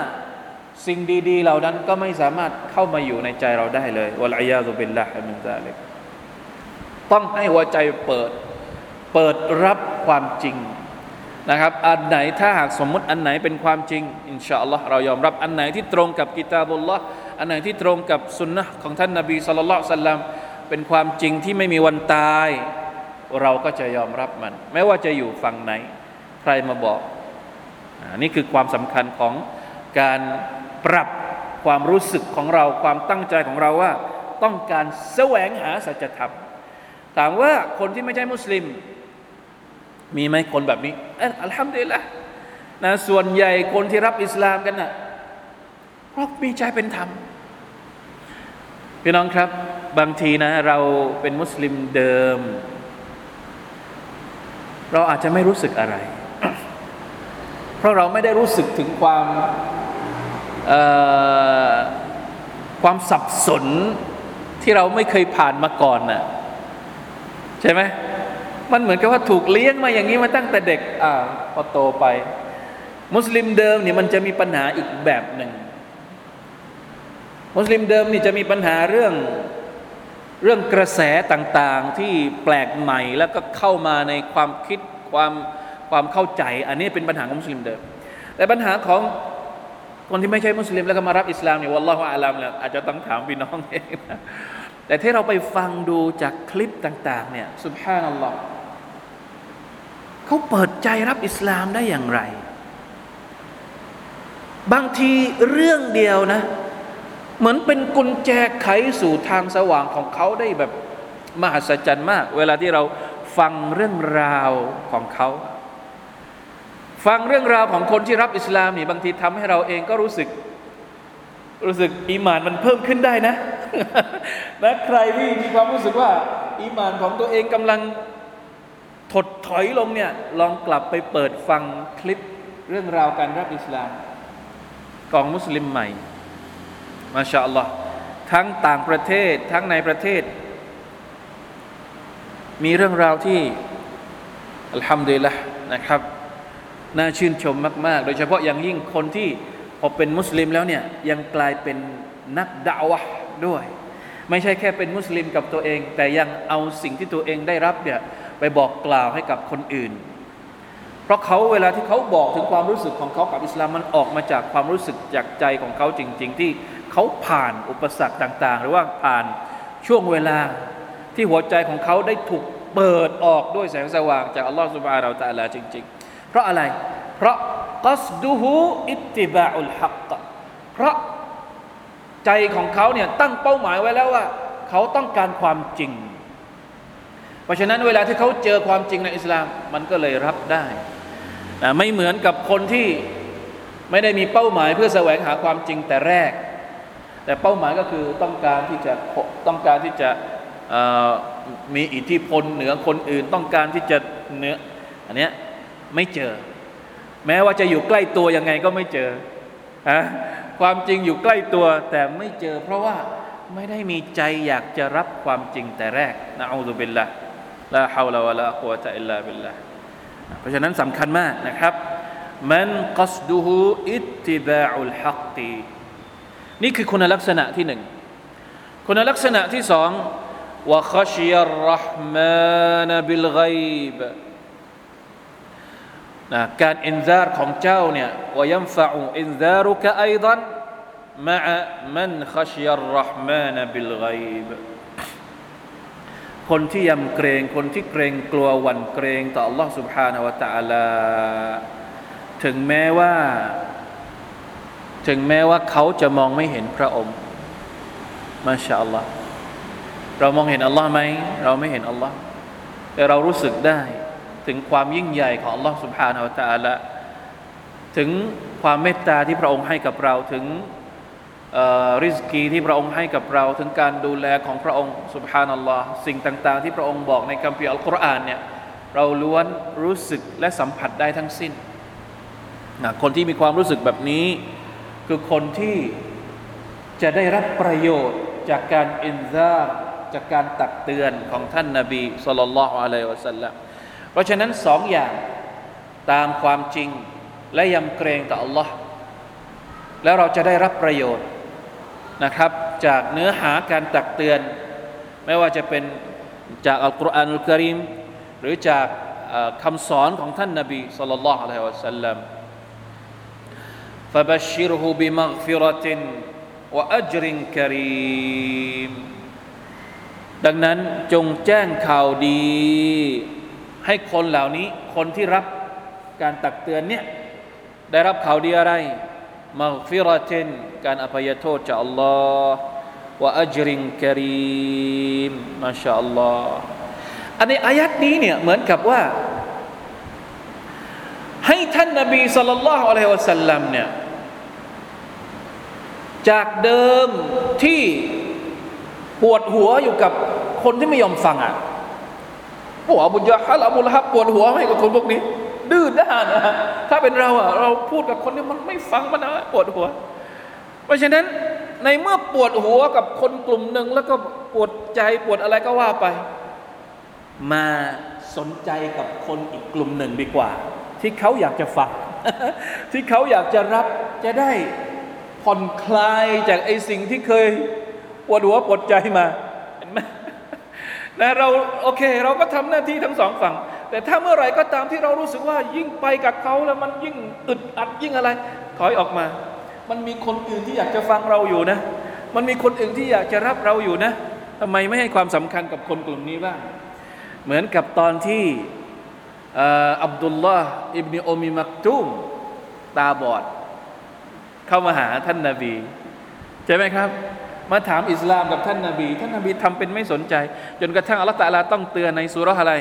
สิ่งดีๆ เหล่านั้นก็ไม่สามารถเข้ามาอยู่ในใจเราได้เลยوالعياذ بالله من ذلكต้องให้หัวใจเปิด เปิดรับความจริง นะครับอันไหนถ้าหากสมมุติอันไหนเป็นความจริง อินชาอัลลอฮ์เรายอมรับอันไหนที่ตรงกับกิตาบุลลอฮ์อันไหนที่ตรงกับสุนนะของท่านนาบีสุลต่านสัลลัมเป็นความจริงที่ไม่มีวันตาย เราก็จะยอมรับมัน ไม่ว่าจะอยู่ฝั่งไหน ใครมาบอกนี่คือความสำคัญของการปรับความรู้สึกของเราความตั้งใจของเราว่า ต้องการแสวงหาสัจธรรมถามว่าคนที่ไม่ใช่มุสลิม มีไหมคนแบบนี้อัลฮัมดุลิลละนะส่วนใหญ่คนที่รับอิสลามกันนะ่ะเพราะมีใจเป็นธรรมพี่น้องครับ บางทีนะ เราเป็นมุสลิมเดิม เราอาจจะไม่รู้สึกอะไร เพราะเราไม่ได้รู้สึกถึงความความสับสนที่เราไม่เคยผ่านมาก่อนนะ่ะใช่ไหม มันเหมือนกับว่าถูกเลี้ยงมาอย่างนี้มาตั้งแต่เด็กอ่าพอโตไป มุสลิมเดิมเนี่ยมันจะมีปัญหาอีกแบบหนึ่ง มุสลิมเดิมนี่จะมีปัญหาเรื่องเรื่องกระแสต่างๆที่แปลกใหม่แล้วก็เข้ามาในความคิดความความเข้าใจ อันนี้เป็นปัญหาของมุสลิมเดิม แต่ปัญหาของคนที่ไม่ใช่มุสลิมแล้วก็มารับอิสลามเนี่ยวัลลอฮฺอาลัมเนี่ยอาจจะต้องถามพี่น้องเองนะแต่ที่เราไปฟังดูจากคลิปต่าง ๆ เนี่ยสุบฮานัลลอฮ์ เขาเปิดใจรับอิสลามได้อย่างไร บางทีเรื่องเดียวนะ เหมือนเป็นกุญแจไขสู่ทางสว่างของเขาได้แบบมหัศจรรย์มาก เวลาที่เราฟังเรื่องราวของเขา ฟังเรื่องราวของคนที่รับอิสลามนี่บางทีทำให้เราเองก็รู้สึก รู้สึกอีมานมันเพิ่มขึ้นได้นะนะใครที่มีความรู้สึกว่าอีมานของตัวเองกำลัง ถดถอยลงเนี่ยลองกลับไปเปิดฟังคลิปเรื่องราวการรับอิสลามของมุสลิมใหม่ มาชาอัลลอฮ์ทั้งต่างประเทศทั้งในประเทศ มีเรื่องราวที่อัลฮัมดุลิลละนะครับ น่าชื่นชมมาก ๆ โดยเฉพาะอย่างยิ่งคนที่พอเป็นมุสลิมแล้วเนี่ยยังกลายเป็นนักดาวะด้วย ไม่ใช่แค่เป็นมุสลิมกับตัวเอง แต่ยังเอาสิ่งที่ตัวเองได้รับเนี่ย ไปบอกกล่าวให้กับคนอื่น เพราะเขาเวลาที่เขาบอกถึงความรู้สึกของเขากับอิสลามมันออกมาจากความรู้สึกจากใจของเขาจริง ๆ ที่เขาผ่านอุปสรรคต่าง ๆ หรือว่าผ่านช่วงเวลาที่หัวใจของเขาได้ถูกเปิดออกด้วยแสงสว่างจากอัลลอฮฺสุบฮาเราตะลาจริง ๆ เพราะอะไร เพราะกัสดูฮูอิติบะอุลฮักเพราะใจของเขาเนี่ยตั้งเป้าหมายไว้แล้วว่า เขาต้องการความจริง เพราะฉะนั้นเวลาที่เขาเจอความจริงในอิสลามมันก็เลยรับได้นะไม่เหมือนกับคนที่ไม่ได้มีเป้าหมายเพื่อแสวงหาความจริงแต่แรก แต่เป้าหมายก็คือต้องการที่จะต้องการที่จะมีอิทธิพลเหนือคนอื่น ต้องการที่จะเนื้ออันเนี้ยไม่เจอ แม้ว่าจะอยู่ใกล้ตัวยังไงก็ไม่เจออะความจริงอยู่ใกล้ตัวแต่ไม่เจอ เพราะว่าไม่ได้มีใจอยากจะรับความจริงแต่แรกนะอูซุบิลละ ลาฮาวลาวะลากุวะตะอิลลาบิลละเพราะฉะนั้นสำคัญมากนะครับ من قصده اتباع الحق นี่คือคุณลักษณะที่หนึ่งคุณลักษณะที่สองوخشي الرحمن بالغيب นะการ إنذار ของเจ้าเนี่ยوينفع إنذارك أيضا من خشي الرحمن بالغيب คนที่ยำเกรงคนที่เกรงกลัววันเกรงต่อ Allah سبحانه และ تعالى ถึงแม้ว่า ถึงแม้ว่าเขาจะมองไม่เห็นพระองค์มาชาอัลลอฮ์เรามองเห็นอัลลอฮ์ไหมเราไม่เห็นอัลลอฮ์แต่เรารู้สึกได้ถึงความยิ่งใหญ่ของอัลลอฮ์ سبحانه และ تعالى ถึงความเมตตาที่พระองค์ให้กับเราถึง ริสกีที่พระองค์ให้กับเราถึงการดูแลของพระองค์สุบฮานัลลอฮ์สิ่งต่างๆ ที่พระองค์บอกในคัมภีร์อัลกุรอานเนี่ยเราล้วนรู้สึกและสัมผัสได้ทั้งสิ้นคนที่มีความรู้สึกแบบนี้ คือคนที่จะได้รับประโยชน์จากการอินซาจากการตักเตือนของท่านนาบีสุลต่านละอะลัยวะสัลลัมเพราะฉะนั้นสองอย่างตามความจริงและยำเกรงต่อ Allah แล้วเราจะได้รับประโยชน์ นะครับ จากเนื้อหาการตักเตือน ไม่ว่าจะเป็นจากอัลกุรอานอัลกิริมหรือจากคำสอนของท่านนาบีสุลต่านละอะลัยวะสัลลัม فبشره بمغفرة وأجر كريم ดังนั้นจงแจ้งข่าวดี ให้คนเหล่านี้ คนที่รับการตักเตือนเนี่ยได้รับข่าวดีอะไร มักฟิรตินการอภัยโทษจากอัลลอฮ์ว่าอัจริงกรีมมาชาอัลลอฮ์อันในอายัดนี้เนี่ยเหมือนกับว่า ให้ท่านนบีสุลต่านละฮ์อะลัยฮิวะสัลลัมเนี่ยจากเดิมที่ปวดหัวอยู่กับคนที่ไม่ยอมฟังอะโอ้อบุญยาฮัลอบุลฮับปวดหัวให้กับคนพวกนี้ ดื้อด้านนะถ้าเป็นเราอะเราพูดกับคนนี้มันไม่ฟังมันนะปวดหัว เพราะฉะนั้นในเมื่อปวดหัวกับคนกลุ่มหนึ่งแล้วก็ปวดใจปวดอะไรก็ว่าไป มาสนใจกับคนอีกกลุ่มหนึ่งดีกว่า ที่เขาอยากจะฟังที่เขาอยากจะรับจะได้ผ่อนคลายจากไอ้สิ่งที่เคยปวดหัวปวดใจมาเห็นไหมนะเราโอเค เราก็ทำหน้าที่ทั้งสองฝั่ง แต่ถ้าเมื่อไหร่ก็ตามที่เรารู้สึกว่ายิ่งไปกับเขาแล้วมันยิ่งอึดอัดยิ่งอะไร ถอยออกมา มันมีคนอื่นที่อยากจะฟังเราอยู่นะ มันมีคนอื่นที่อยากจะรับเราอยู่นะทำไมไม่ให้ความสำคัญกับคนกลุ่มนี้บ้าง เหมือนกับตอนที่อับดุลลาห์อิบนิโอมิมักตุมตาบอด เข้ามาหาท่านนาบีใช่ไหมครับ มาถามอิสลามกับท่านนาบี ท่านนาบีทำเป็นไม่สนใจ จนกระทั่งอัลลอฮฺตะลาต้องเตือนในสุรอะไร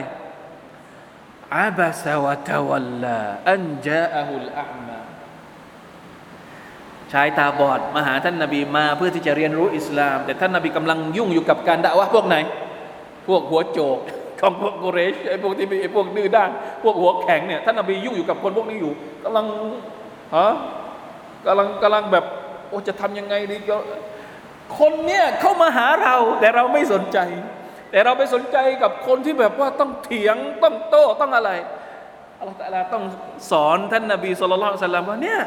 อาบะซาวะตะวัลลาอันจาอะฮุลอามาชายตาบอดมาหาท่านนาบีมาเพื่อที่จะเรียนรู้อิสลาม แต่ท่านนาบีกำลังยุ่งอยู่กับการด่าวะพวกไหน พวกหัวโจกของพวกกุเรชไอ้พวกที่ไอ้พวกดื้อด้าน พวกหัวแข็งเนี่ยท่านนาบียุ่งอยู่กับคนพวกนี้อยู่กำลังฮะกำลังกำลังแบบโอ้จะทำยังไงดีก็คนเนี้ยเข้ามาหาเราแต่เราไม่สนใจ แต่เราไปสนใจกับคนที่แบบว่าต้องเถียงต้องโต้ต้องอะไรอัลลอฮฺตะลาต้องสอนท่านนาบีสุลต่านสัลลัมว่าเนี่ย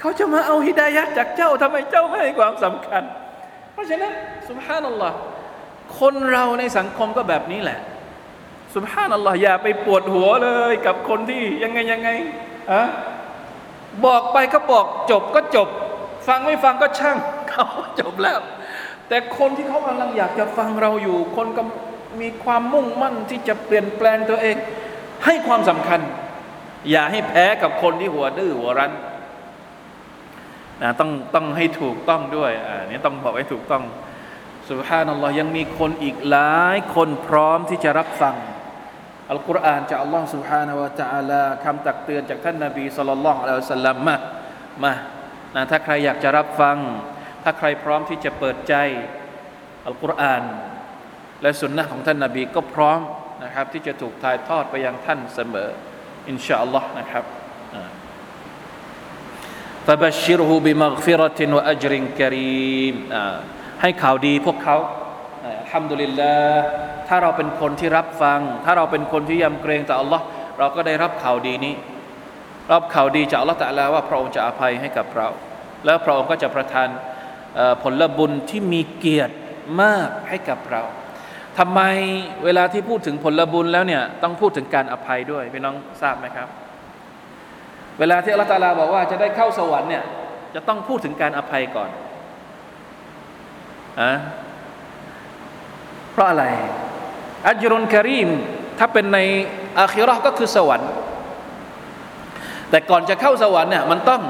เขาจะมาเอาฮิดายัดจากเจ้าทำไมเจ้าไม่ให้ความสำคัญ เพราะฉะนั้นสุบฮานัลลอฮ์คนเราในสังคมก็แบบนี้แหละสุบฮานัลลอฮ์อย่าไปปวดหัวเลย กับคนที่ยังไงยังไงอะบอกไปก็บอกจบก็จบ ฟังไม่ฟังก็ช่างเขาจบแล้ว แต่คนที่เขากำลังอยากจะฟังเราอยู่ คนก็มีความมุ่งมั่นที่จะเปลี่ยนแปลงตัวเอง ให้ความสำคัญ อย่าให้แพ้กับคนที่หัวดื้อหัวรั้นนะต้องต้องให้ถูกต้องด้วยอ่านี้ต้องบอกให้ถูกต้องสุภาพนัลลอฮ์ยังมีคนอีกหลายคนพร้อมที่จะรับฟังอัลกุรอานจากอัลลอฮ์สุฮานาวะตะอาลาคำตักเตือนจากท่านนาบีสุลต่านละอัลลอฮ์มามานะถ้าใครอยากจะรับฟัง ถ้าใครพร้อมที่จะเปิดใจอัลกุรอานและสุนนะของท่านนาบีก็พร้อมนะครับ ที่จะถูกถ่ายทอดไปยังท่านเสมออินชาอัลลอฮ์นะครับ فبشره بمغفرة وأجر كريم ให้ข่าวดีพวกเขาทำดุลิลลาถ้าเราเป็นคนที่รับฟัง ถ้าเราเป็นคนที่ยำเกรงต่อ Allah เราก็ได้รับข่าวดีนี้ รับข่าวดีจาก Allah ตะลาว่าพระองค์จะอภัยให้กับเรา แล้วพระองค์ก็จะประทาน ผลบุญที่มีเกียรติมากให้กับเราทำไมเวลาที่พูดถึงผลบุญแล้วเนี่ยต้องพูดถึงการอภัยด้วยพี่น้องทราบไหมครับ เวลาที่อัลตาลาบอกว่าจะได้เข้าสวรรค์เนี่ยจะต้องพูดถึงการอภัยก่อนอะเพราะอะไร อัจรุนคารีม ถ้าเป็นในอาคิรอก็คือสวรรค์ แต่ก่อนจะเข้าสวรรค์เนี่ยมันต้อง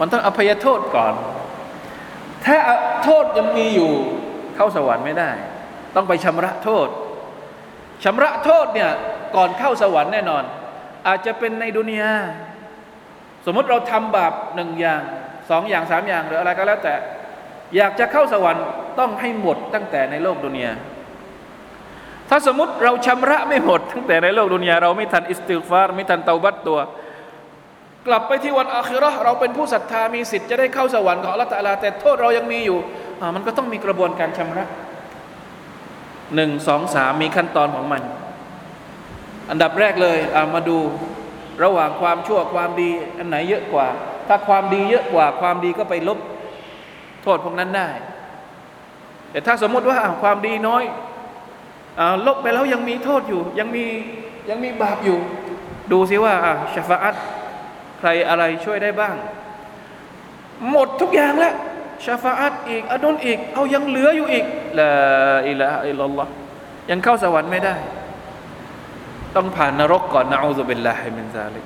มันต้องอภัยโทษก่อน ถ้าโทษยังมีอยู่ เข้าสวรรค์ไม่ได้ ต้องไปชำระโทษชำระโทษเนี่ยก่อนเข้าสวรรค์แน่นอน อาจจะเป็นในดุนยาสมมติเราทำบาปหนึ่งอย่างสองอย่างสามอย่างหรืออะไรก็แล้วแต่ อยากจะเข้าสวรรค์ต้องให้หมดตั้งแต่ในโลกดุนยาถ้าสมมติเราชำระไม่หมด ตั้งแต่ในโลกดุนยาเราไม่ทันอิสติฟารไม่ทันเตาบัตตัว กลับไปที่วันอาคิรอเราเป็นผู้ศรัทธามีสิทธิ์จะได้เข้าสวรรค์ของอัลลอฮฺแต่โทษเรายังมีอยู่มันก็ต้องมีกระบวนการชำระหนึ่งสองสามมีขั้นตอนของมัน อันดับแรกเลยามาดูระหว่างความชั่วความดี อันไหนเยอะกว่า ถ้าความดีเยอะกว่าความดีก็ไปลบโทษพวกนั้นได้ แต่ถ้าสมมติว่าความดีน้อยอลบไปแล้วยังมีโทษอยู่ ยังมียังมีบาปอยู่ ดูสิว่าชฟาอัต รอะไรช่วยได้บ้าง หมดทุกอย่างแล้วชาฟาอัตอีกอดุนอีก เอายังเหลืออยู่อีกละอิละอิลลอฮ์ยังเข้าสวรรค์ไม่ได้ ต้องผ่านนรกก่อนนะอูซุบิลลาฮิมินซาลิก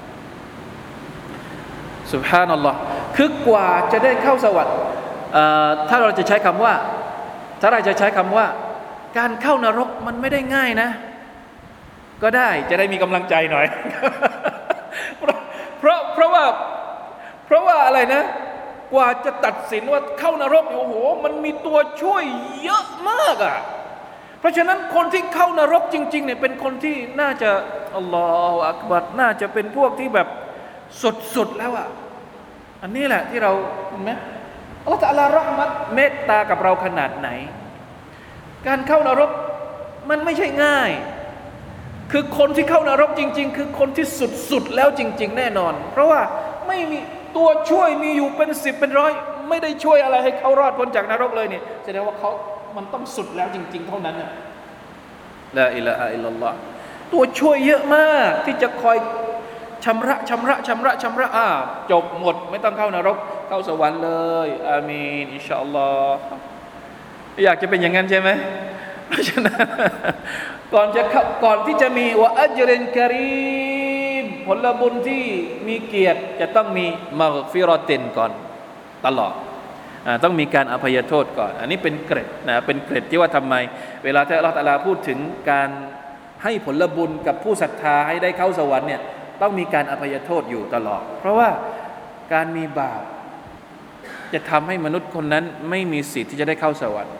สุบฮานัลลอฮ์คือกว่าจะได้เข้าสวรรค์ถ้าเราจะใช้คำว่า ถ้าเราจะใช้คำว่า การเข้านรกมันไม่ได้ง่ายนะ ก็ได้จะได้มีกำลังใจหน่อย เพราะว่า เพราะว่าอะไรนะ กว่าจะตัดสินว่าเข้านรกโอ้โห มันมีตัวช่วยเยอะมากอะ่ะ เพราะฉะนั้นคนที่เข้านรกจริงๆเนี่ยเป็นคนที่น่าจะอัลลอฮฺอักบัดน่าจะเป็นพวกที่แบบสุดๆแล้วอะ่ะ อันนี้แหละที่เราเห็นไหมอัลลอฮฺตะลารักมัดเมตตากับเราขนาดไหน การเข้านรกมันไม่ใช่ง่าย คือคนที่เข้านรกจริง ๆ คือคนที่สุดๆแล้วจริง ๆ แน่นอน เพราะว่าไม่มีตัวช่วยมีอยู่เป็นสิบเป็นร้อย ไม่ได้ช่วยอะไรให้เขารอดพ้นจากนรกเลยเนี่ยแสดงว่าเขามันต้องสุดแล้วจริง ๆ เท่านั้นนะละอิละอิลลัลลอฮตัวช่วยเยอะมากที่จะคอยชำระชำระชำระชำระอ่าจบหมด ไม่ต้องเข้านรก เข้าสวรรค์เลยอามีนอินชาอัลลอฮ์อยากจะเป็นอย่างนั้นใช่ไหมเพราะฉะนั้น ก่อนจะก่อนที่จะมีว่าอัจเรนกรีผลบุญที่มีเกียรติจะต้องมีมาฟิรอตินก่อนตลอดต้องมีการอภัยโทษก่อน อันนี้เป็นเกร็ดนะเป็นเกร็ดที่ว่าทำไม เวลาที่อัลลอฮฺตาลาพูดถึงการให้ผลบุญกับผู้ศรัทธาให้ได้เข้าสวรรค์เนี่ยต้องมีการอภัยโทษอยู่ตลอด เพราะว่าการมีบาปจะทำให้มนุษย์คนนั้นไม่มีสิทธิ์ที่จะได้เข้าสวรรค์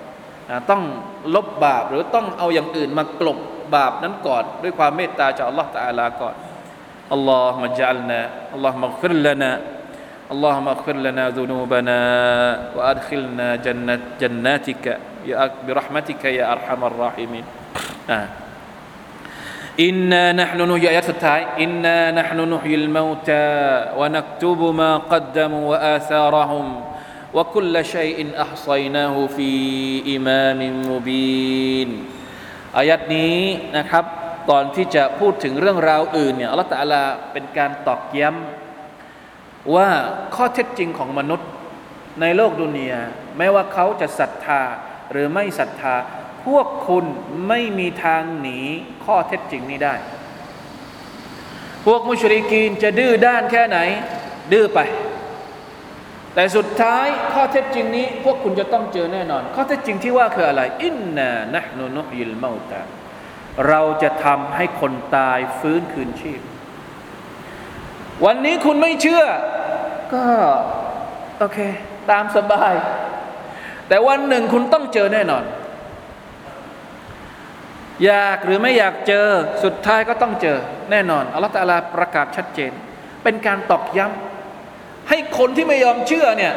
ต้องลบบาปหรือต้องเอาอย่างอื่นมากลบบาปนั้นก่อน ด้วยความเมตตาจากอัลลอฮฺตาลาก่อน اللهم اجعلنا اللهم اغفر لنا اللهم اغفر لنا ذنوبنا وادخلنا جنة جناتك برحمتك يا ارحم الراحمين آه. إنا نحن نحيي آيات التاي إنا نحن نحيي الموتى ونكتب ما قدموا وآثارهم وكل شيء أحصيناه في إمام مبين อายัดนี้นะครับตอนที่จะพูดถึงเรื่องราวอื่นเนี่ยอัลลอฮฺตะลาเป็นการตอกย้ำว่าข้อเท็จจริงของมนุษย์ในโลกดุนยาแม้ว่าเขาจะศรัทธาหรือไม่ศรัทธา พวกคุณไม่มีทางหนีข้อเท็จจริงนี้ได้ พวกมุชริกีนจะดื้อด้านแค่ไหน ดื้อไป แต่สุดท้ายข้อเท็จจริงนี้ พวกคุณจะต้องเจอแน่นอน ข้อเท็จจริงที่ว่าคืออะไร อินนานะนุนุยิลเมาตาเราจะทำให้คนตายฟื้นคืนชีพ วันนี้คุณไม่เชื่อ ก็ โอเค ตามสบาย แต่วันหนึ่งคุณต้องเจอแน่นอน อยากหรือไม่อยากเจอสุดท้ายก็ต้องเจอ แน่นอนอัลลอฮฺตาลาประกาศชัดเจน เป็นการตอกย้ำ ให้คนที่ไม่ยอมเชื่อเนี่ย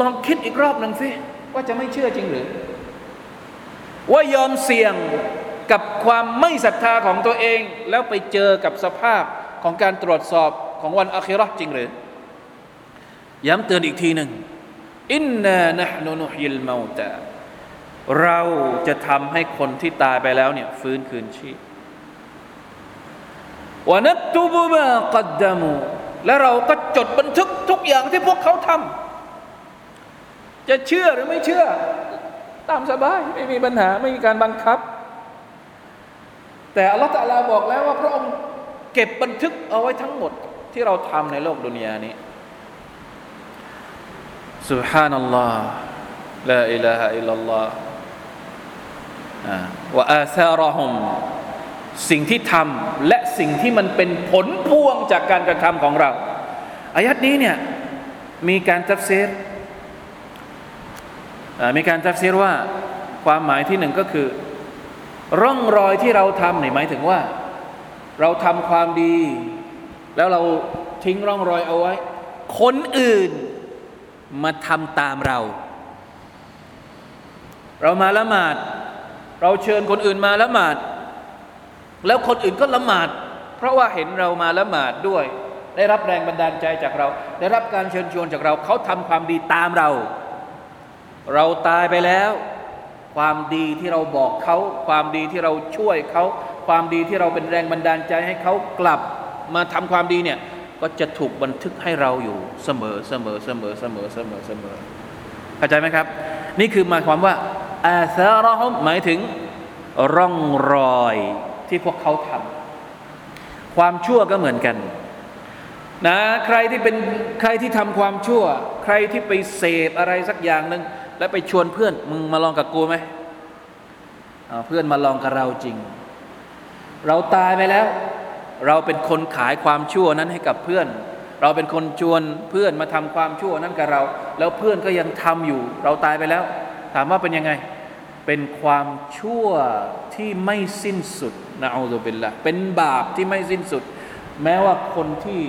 ลองคิดอีกรอบหนึ่งสิว่าจะไม่เชื่อจริงหรือ ว่ายอมเสี่ยงกับความไม่ศรัทธาของตัวเอง แล้วไปเจอกับสภาพของการตรวจสอบของวันอัคราจริงหรือ ย้ำเตือนอีกทีหนึ่งอินนานะห์นุนุฮิลมาตาเราจะทำให้คนที่ตายไปแล้วเนี่ยฟื้นคืนชีพวนัตตุบมากัดดามู และเราก็จดบันทึกทุกอย่างที่พวกเขาทำจะเชื่อหรือไม่เชื่อ ตามสบายไม่มีปัญหาไม่มีการบังคับ แต่อัลลอฮฺตะลาบอกแล้วว่าพระองค์เก็บบันทึกเอาไว้ทั้งหมดที่เราทำในโลกดุนยานี้ سبحان الله لا إله إلا الله ว่าอาซารหม สิ่งที่ทำและสิ่งที่มันเป็นผลพวงจากการกระทำของเราอายัดนี้เนี่ยมีการทัฟเซรมีการทัฟเซรว่าความหมายที่หนึ่งก็คือ ร่องรอยที่เราทำเนี่ยหมายถึงว่า เราทำความดี แล้วเราทิ้งร่องรอยเอาไว้ คนอื่นมาทำตามเรา เรามาละหมาด เราเชิญคนอื่นมาละหมาด แล้วคนอื่นก็ละหมาด เพราะว่าเห็นเรามาละหมาดด้วย ได้รับแรงบันดาลใจจากเรา ได้รับการเชิญชวนจากเรา เขาทำความดีตามเรา เราตายไปแล้ว ความดีที่เราบอกเขา ความดีที่เราช่วยเขา ความดีที่เราเป็นแรงบันดาลใจให้เขากลับมาทำความดีเนี่ยก็จะถูกบันทึกให้เราอยู่เสมอเสมอเสมอเสมอเสมอเสมอเข้าใจไหมครับ นี่คือหมายความว่าอาซารอฮหมายถึงร่องรอย ที่พวกเขาทำความชั่วก็เหมือนกันนะใครที่เป็นใครที่ทำความชั่ว ใครที่ไปเสพอะไรสักอย่างหนึ่งแล้วไปชวนเพื่อนมึงมาลองกับกูไหมเพื่อนมาลองกับเราจริง เราตายไปแล้ว เราเป็นคนขายความชั่วนั้นให้กับเพื่อน เราเป็นคนชวนเพื่อนมาทำความชั่วนั้นกับเรา แล้วเพื่อนก็ยังทำอยู่ เราตายไปแล้ว ถามว่าเป็นยังไง เป็นความชั่วที่ไม่สิ้นสุดนะอัลลอฮฺเป็นละเป็นบาปที่ไม่สิ้นสุด แม้ว่าคนที่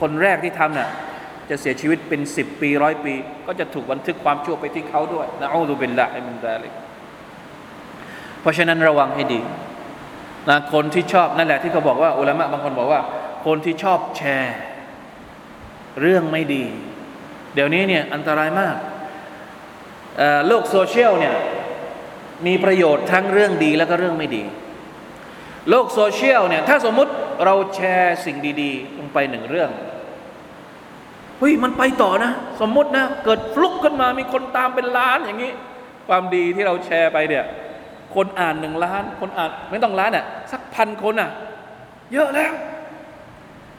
คนแรกที่ทำน่ะจะเสียชีวิตเป็นสิบปีร้อยปี ก็จะถูกบันทึกความชั่วไปที่เขาด้วยนะอัลลอฮฺเป็นละให้มันได้เลยเพราะฉะนั้นระวังให้ดีนะคนที่ชอบนั่นแหละที่เขาบอกว่าอุลามะบางคนบอกว่า คนที่ชอบแชร์ เรื่องไม่ดี เดี๋ยวนี้เนี่ยอันตรายมากโลกโซเชียลเนี่ย มีประโยชน์ทั้งเรื่องดีแล้วก็เรื่องไม่ดี โลกโซเชียลเนี่ยถ้าสมมุติเราแชร์สิ่งดีๆ ลงไปหนึ่งเรื่องเฮ้ยมันไปต่อนะ สมมุตินะ เกิดฟลุกขึ้นมามีคนตามเป็นล้านอย่างนี้ ความดีที่เราแชร์ไปเนี่ยคนอ่านหนึ่งล้าน คนอ่านไม่ต้องล้านอะสักพันคนอะ เยอะแล้ว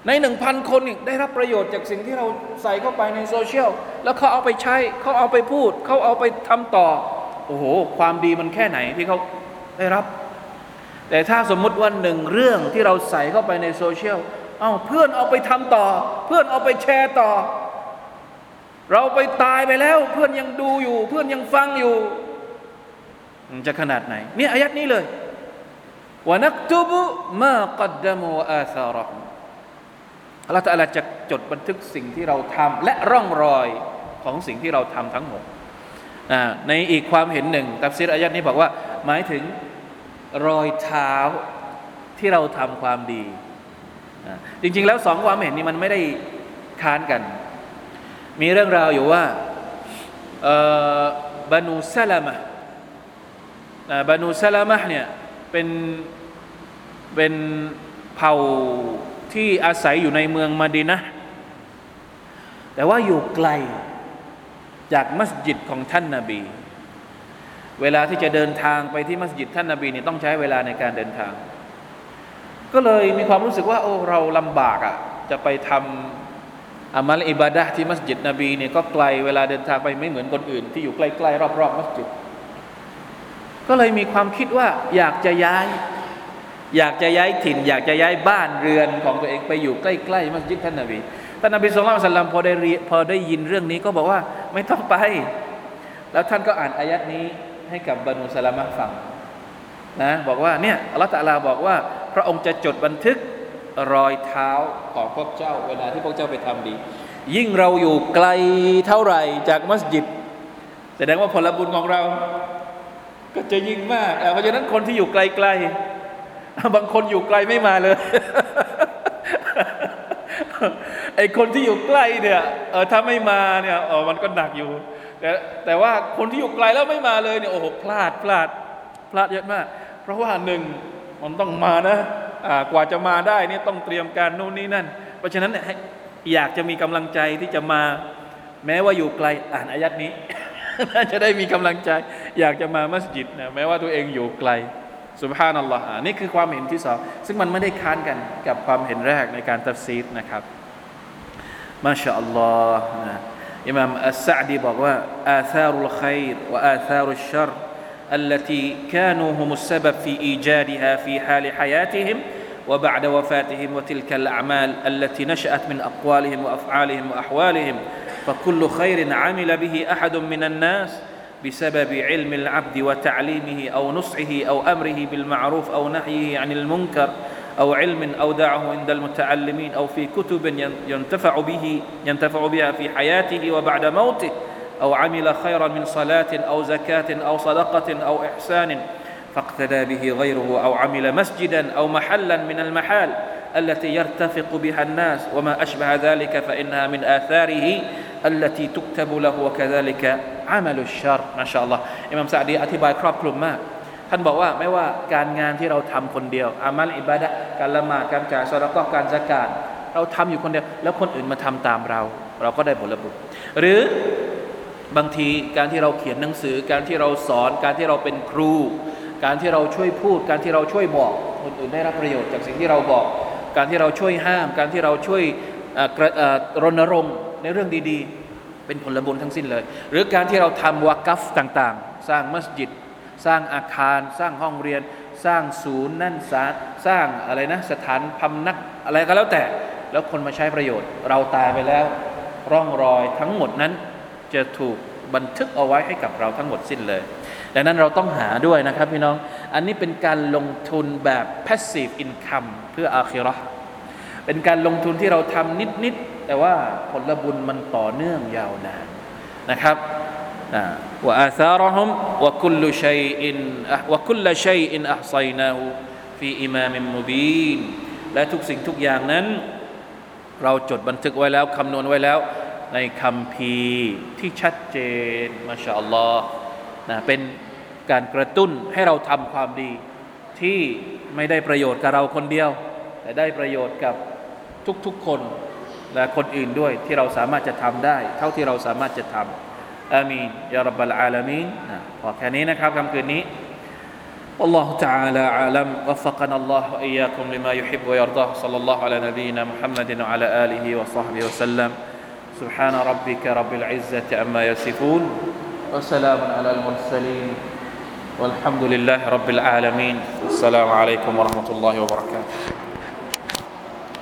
ในหนึ่งพันคนได้รับประโยชน์จากสิ่งที่เราใส่เข้าไปในโซเชียลแล้วเขาเอาไปใช้เขาเอาไปพูด เขาเอาไปทำต่อ อ้โห ความดีมันแค่ไหนที่เขาได้รับ แต่ถ้าสมมุติว่าหนึ่งเรื่องที่เราใส่เข้าไปในโซเชียลเอ้าเพื่อนเอาไปทำต่อ เพื่อนเอาไปแชร์ต่อ เราไปตายไปแล้ว เพื่อนยังดูอยู่ เพื่อนยังฟังอยู่ จะขนาดไหนเนี่ยอายัดนี้เลยวนักตุบุมากัดดมูอาซารห์อัลลอฮฺจะจดบันทึกสิ่งที่เราทำและร่องรอยของสิ่งที่เราทำทั้งหมด ในอีกความเห็นหนึ่ง ตัฟซีรอายัดนี้บอกว่า หมายถึงรอยเท้าที่เราทำความดี จริง ๆ แล้วสองความเห็นนี้มันไม่ได้ค้านกัน มีเรื่องราวอยู่ว่าบานูซาลามะบานูซาลามะเนี่ยเป็นเป็นเผ่าที่อาศัยอยู่ในเมืองมาดินะแต่ว่าอยู่ไกล จากมัสยิดของท่านนาบี เวลาที่จะเดินทางไปที่มัสยิดท่านนาบีนี่ต้องใช้เวลาในการเดินทาง ก็เลยมีความรู้สึกว่า โอ้เราลำบากอะ่ะจะไปทำอามัลอิบาดะที่มัสยิดนบีเนี่ยก็ไกลเวลาเดินทางไปไม่เหมือนคนอื่น ที่อยู่ใกล้ๆรอบๆมัสยิดก็เลยมีความคิดว่าอยากจะย้าย อยากจะย้ายถิ่น อยากจะย้ายบ้านเรือนของตัวเองไปอยู่ใกล้ๆมัสยิดท่านนบี ท่านนบีสุลต่านสัลลัมพอได้พอได้ยินเรื่องนี้ก็บอกว่าไม่ต้องไป แล้วท่านก็อ่านอายัดนี้ให้กับบรรุสลามะฟังนะบอกว่าเนี่ยอัลลอฮฺตะอาลาบอกว่า พระองค์จะจดบันทึกรอยเท้าของพวกเจ้า เวลาที่พวกเจ้าไปทำดี ยิ่งเราอยู่ไกลเท่าไหร่จากมัสยิดแสดงว่าผลบุญของเรา ก็จะยิ่งมากเพราะฉะนั้นคนที่อยู่ไกลๆบางคนอยู่ไกลไม่มาเลย อคนที่อยู่ใกล้เนี่ยเออถ้าไม่มาเนี่ยเออมันก็หนักอยู่ แต่แต่ว่าคนที่อยู่ไกลแล้วไม่มาเลยเนี่ยโอ้โหพลาดพลาดพลาดเยอะมาก เพราะว่าหนึ่งมันต้องมานะอ่ากว่าจะมาได้นี่ต้องเตรียมการนู่นนี่นั่น เพราะฉะนั้นเนี่ยอยากจะมีกำลังใจที่จะมา แม้ว่าอยู่ไกลอ่านอายัดนี้จะได้มีกำลังใจ อยากจะมามัสยิดนะแม้ว่าตัวเองอยู่ไกลสุบฮานัลลอฮ์นี่คือความเห็นที่สองซึ่งมันไม่ได้ค้านกันกับความเห็นแรกในการตัดซีดนะครับ มาชาอัลลอฮ์นะอิมามอัสซะดีบอกว่าอาธารุลขัยรวะอาธารุลชัร التي كانوا هم السبب في ايجادها في حال حياتهم وبعد وفاتهم وتلك الاعمال التي نشات من اقوالهم وافعالهم واحوالهم فكل خير عمل به احد من الناس بسبب علم العبد وتعليمه او نصحه او امره بالمعروف او نهيه عن المنكر أو علم أودعه عند المتعلمين أو في كتب ينتفع به ينتفع بها في حياته وبعد موته أو عمل خيرا من صلاة أو زكاة أو صدقة أو إحسان فاقتدى به غيره أو عمل مسجدا أو محلا من المحال التي يرتفق بها الناس وما أشبه ذلك فإنها من آثاره التي تكتب له وكذلك عمل الشر. ما شاء الله. إمام سعدي أتباع كراب كلوب ماك ท่านบอกว่าไม่ว่าการงานที่เราทำคนเดียว อามัลอิบาดะการละหมาดการจ่ายซอดก็การสกาดเราทำอยู่คนเดียว แล้วคนอื่นมาทำตามเรา เราก็ได้ผลบุญหรือบางทีการที่เราเขียนหนังสือ การที่เราสอน การที่เราเป็นครู การที่เราช่วยพูด การที่เราช่วยบอก คนอื่นได้รับประโยชน์จากสิ่งที่เราบอก การที่เราช่วยห้าม การที่เราช่วยรณรงค์ในเรื่องดี ๆ เป็นผลบุญทั้งสิ้นเลย หรือการที่เราทำวากัฟต่างๆ สร้างมัสยิด สร้างอาคาร สร้างห้องเรียน สร้างศูนย์นั่นสาสร้างอะไรนะสถานพำนักอะไรก็แล้วแต่ แล้วคนมาใช้ประโยชน์ เราตายไปแล้ว ร่องรอยทั้งหมดนั้นจะถูกบันทึกเอาไว้ให้กับเราทั้งหมดสิ้นเลย ดังนั้นเราต้องหาด้วยนะครับพี่น้อง อันนี้เป็นการลงทุนแบบ passive income เพื่ออาคิราะห์เป็นการลงทุนที่เราทำนิด ๆ แต่ว่าผลบุญมันต่อเนื่องยาวนานนะครับ ว่าอาซารหุมวะคุลชัยอินวะคุลชัยอินอัพไซนาหูฟีอิมามิมุบีนและทุกสิ่งทุกอย่างนั้น เราจดบันทึกไว้แล้วคำนวณไว้แล้ว ในคำพีที่ชัดเจนมาชาอัลลอฮ์นะเป็นการกระตุ้นให้เราทำความดีที่ไม่ได้ประโยชน์กับเราคนเดียว แต่ได้ประโยชน์กับทุกๆคนและคนอื่นด้วยที่เราสามารถจะทำได้ เท่าที่เราสามารถจะทำ อามีนยารับบลอาลามีนพอแค่นี้นะครับคำคืนนี้ والله تعالى أعلم وفقنا الله وإياكم لما يحب ويرضاه صلى الله على نبينا محمد وعلى آله وصحبه وسلم سبحان ربك رب العزة عما يصفون وسلام على المرسلين والحمد لله رب العالمين السلام عليكم ورحمة الله وبركاته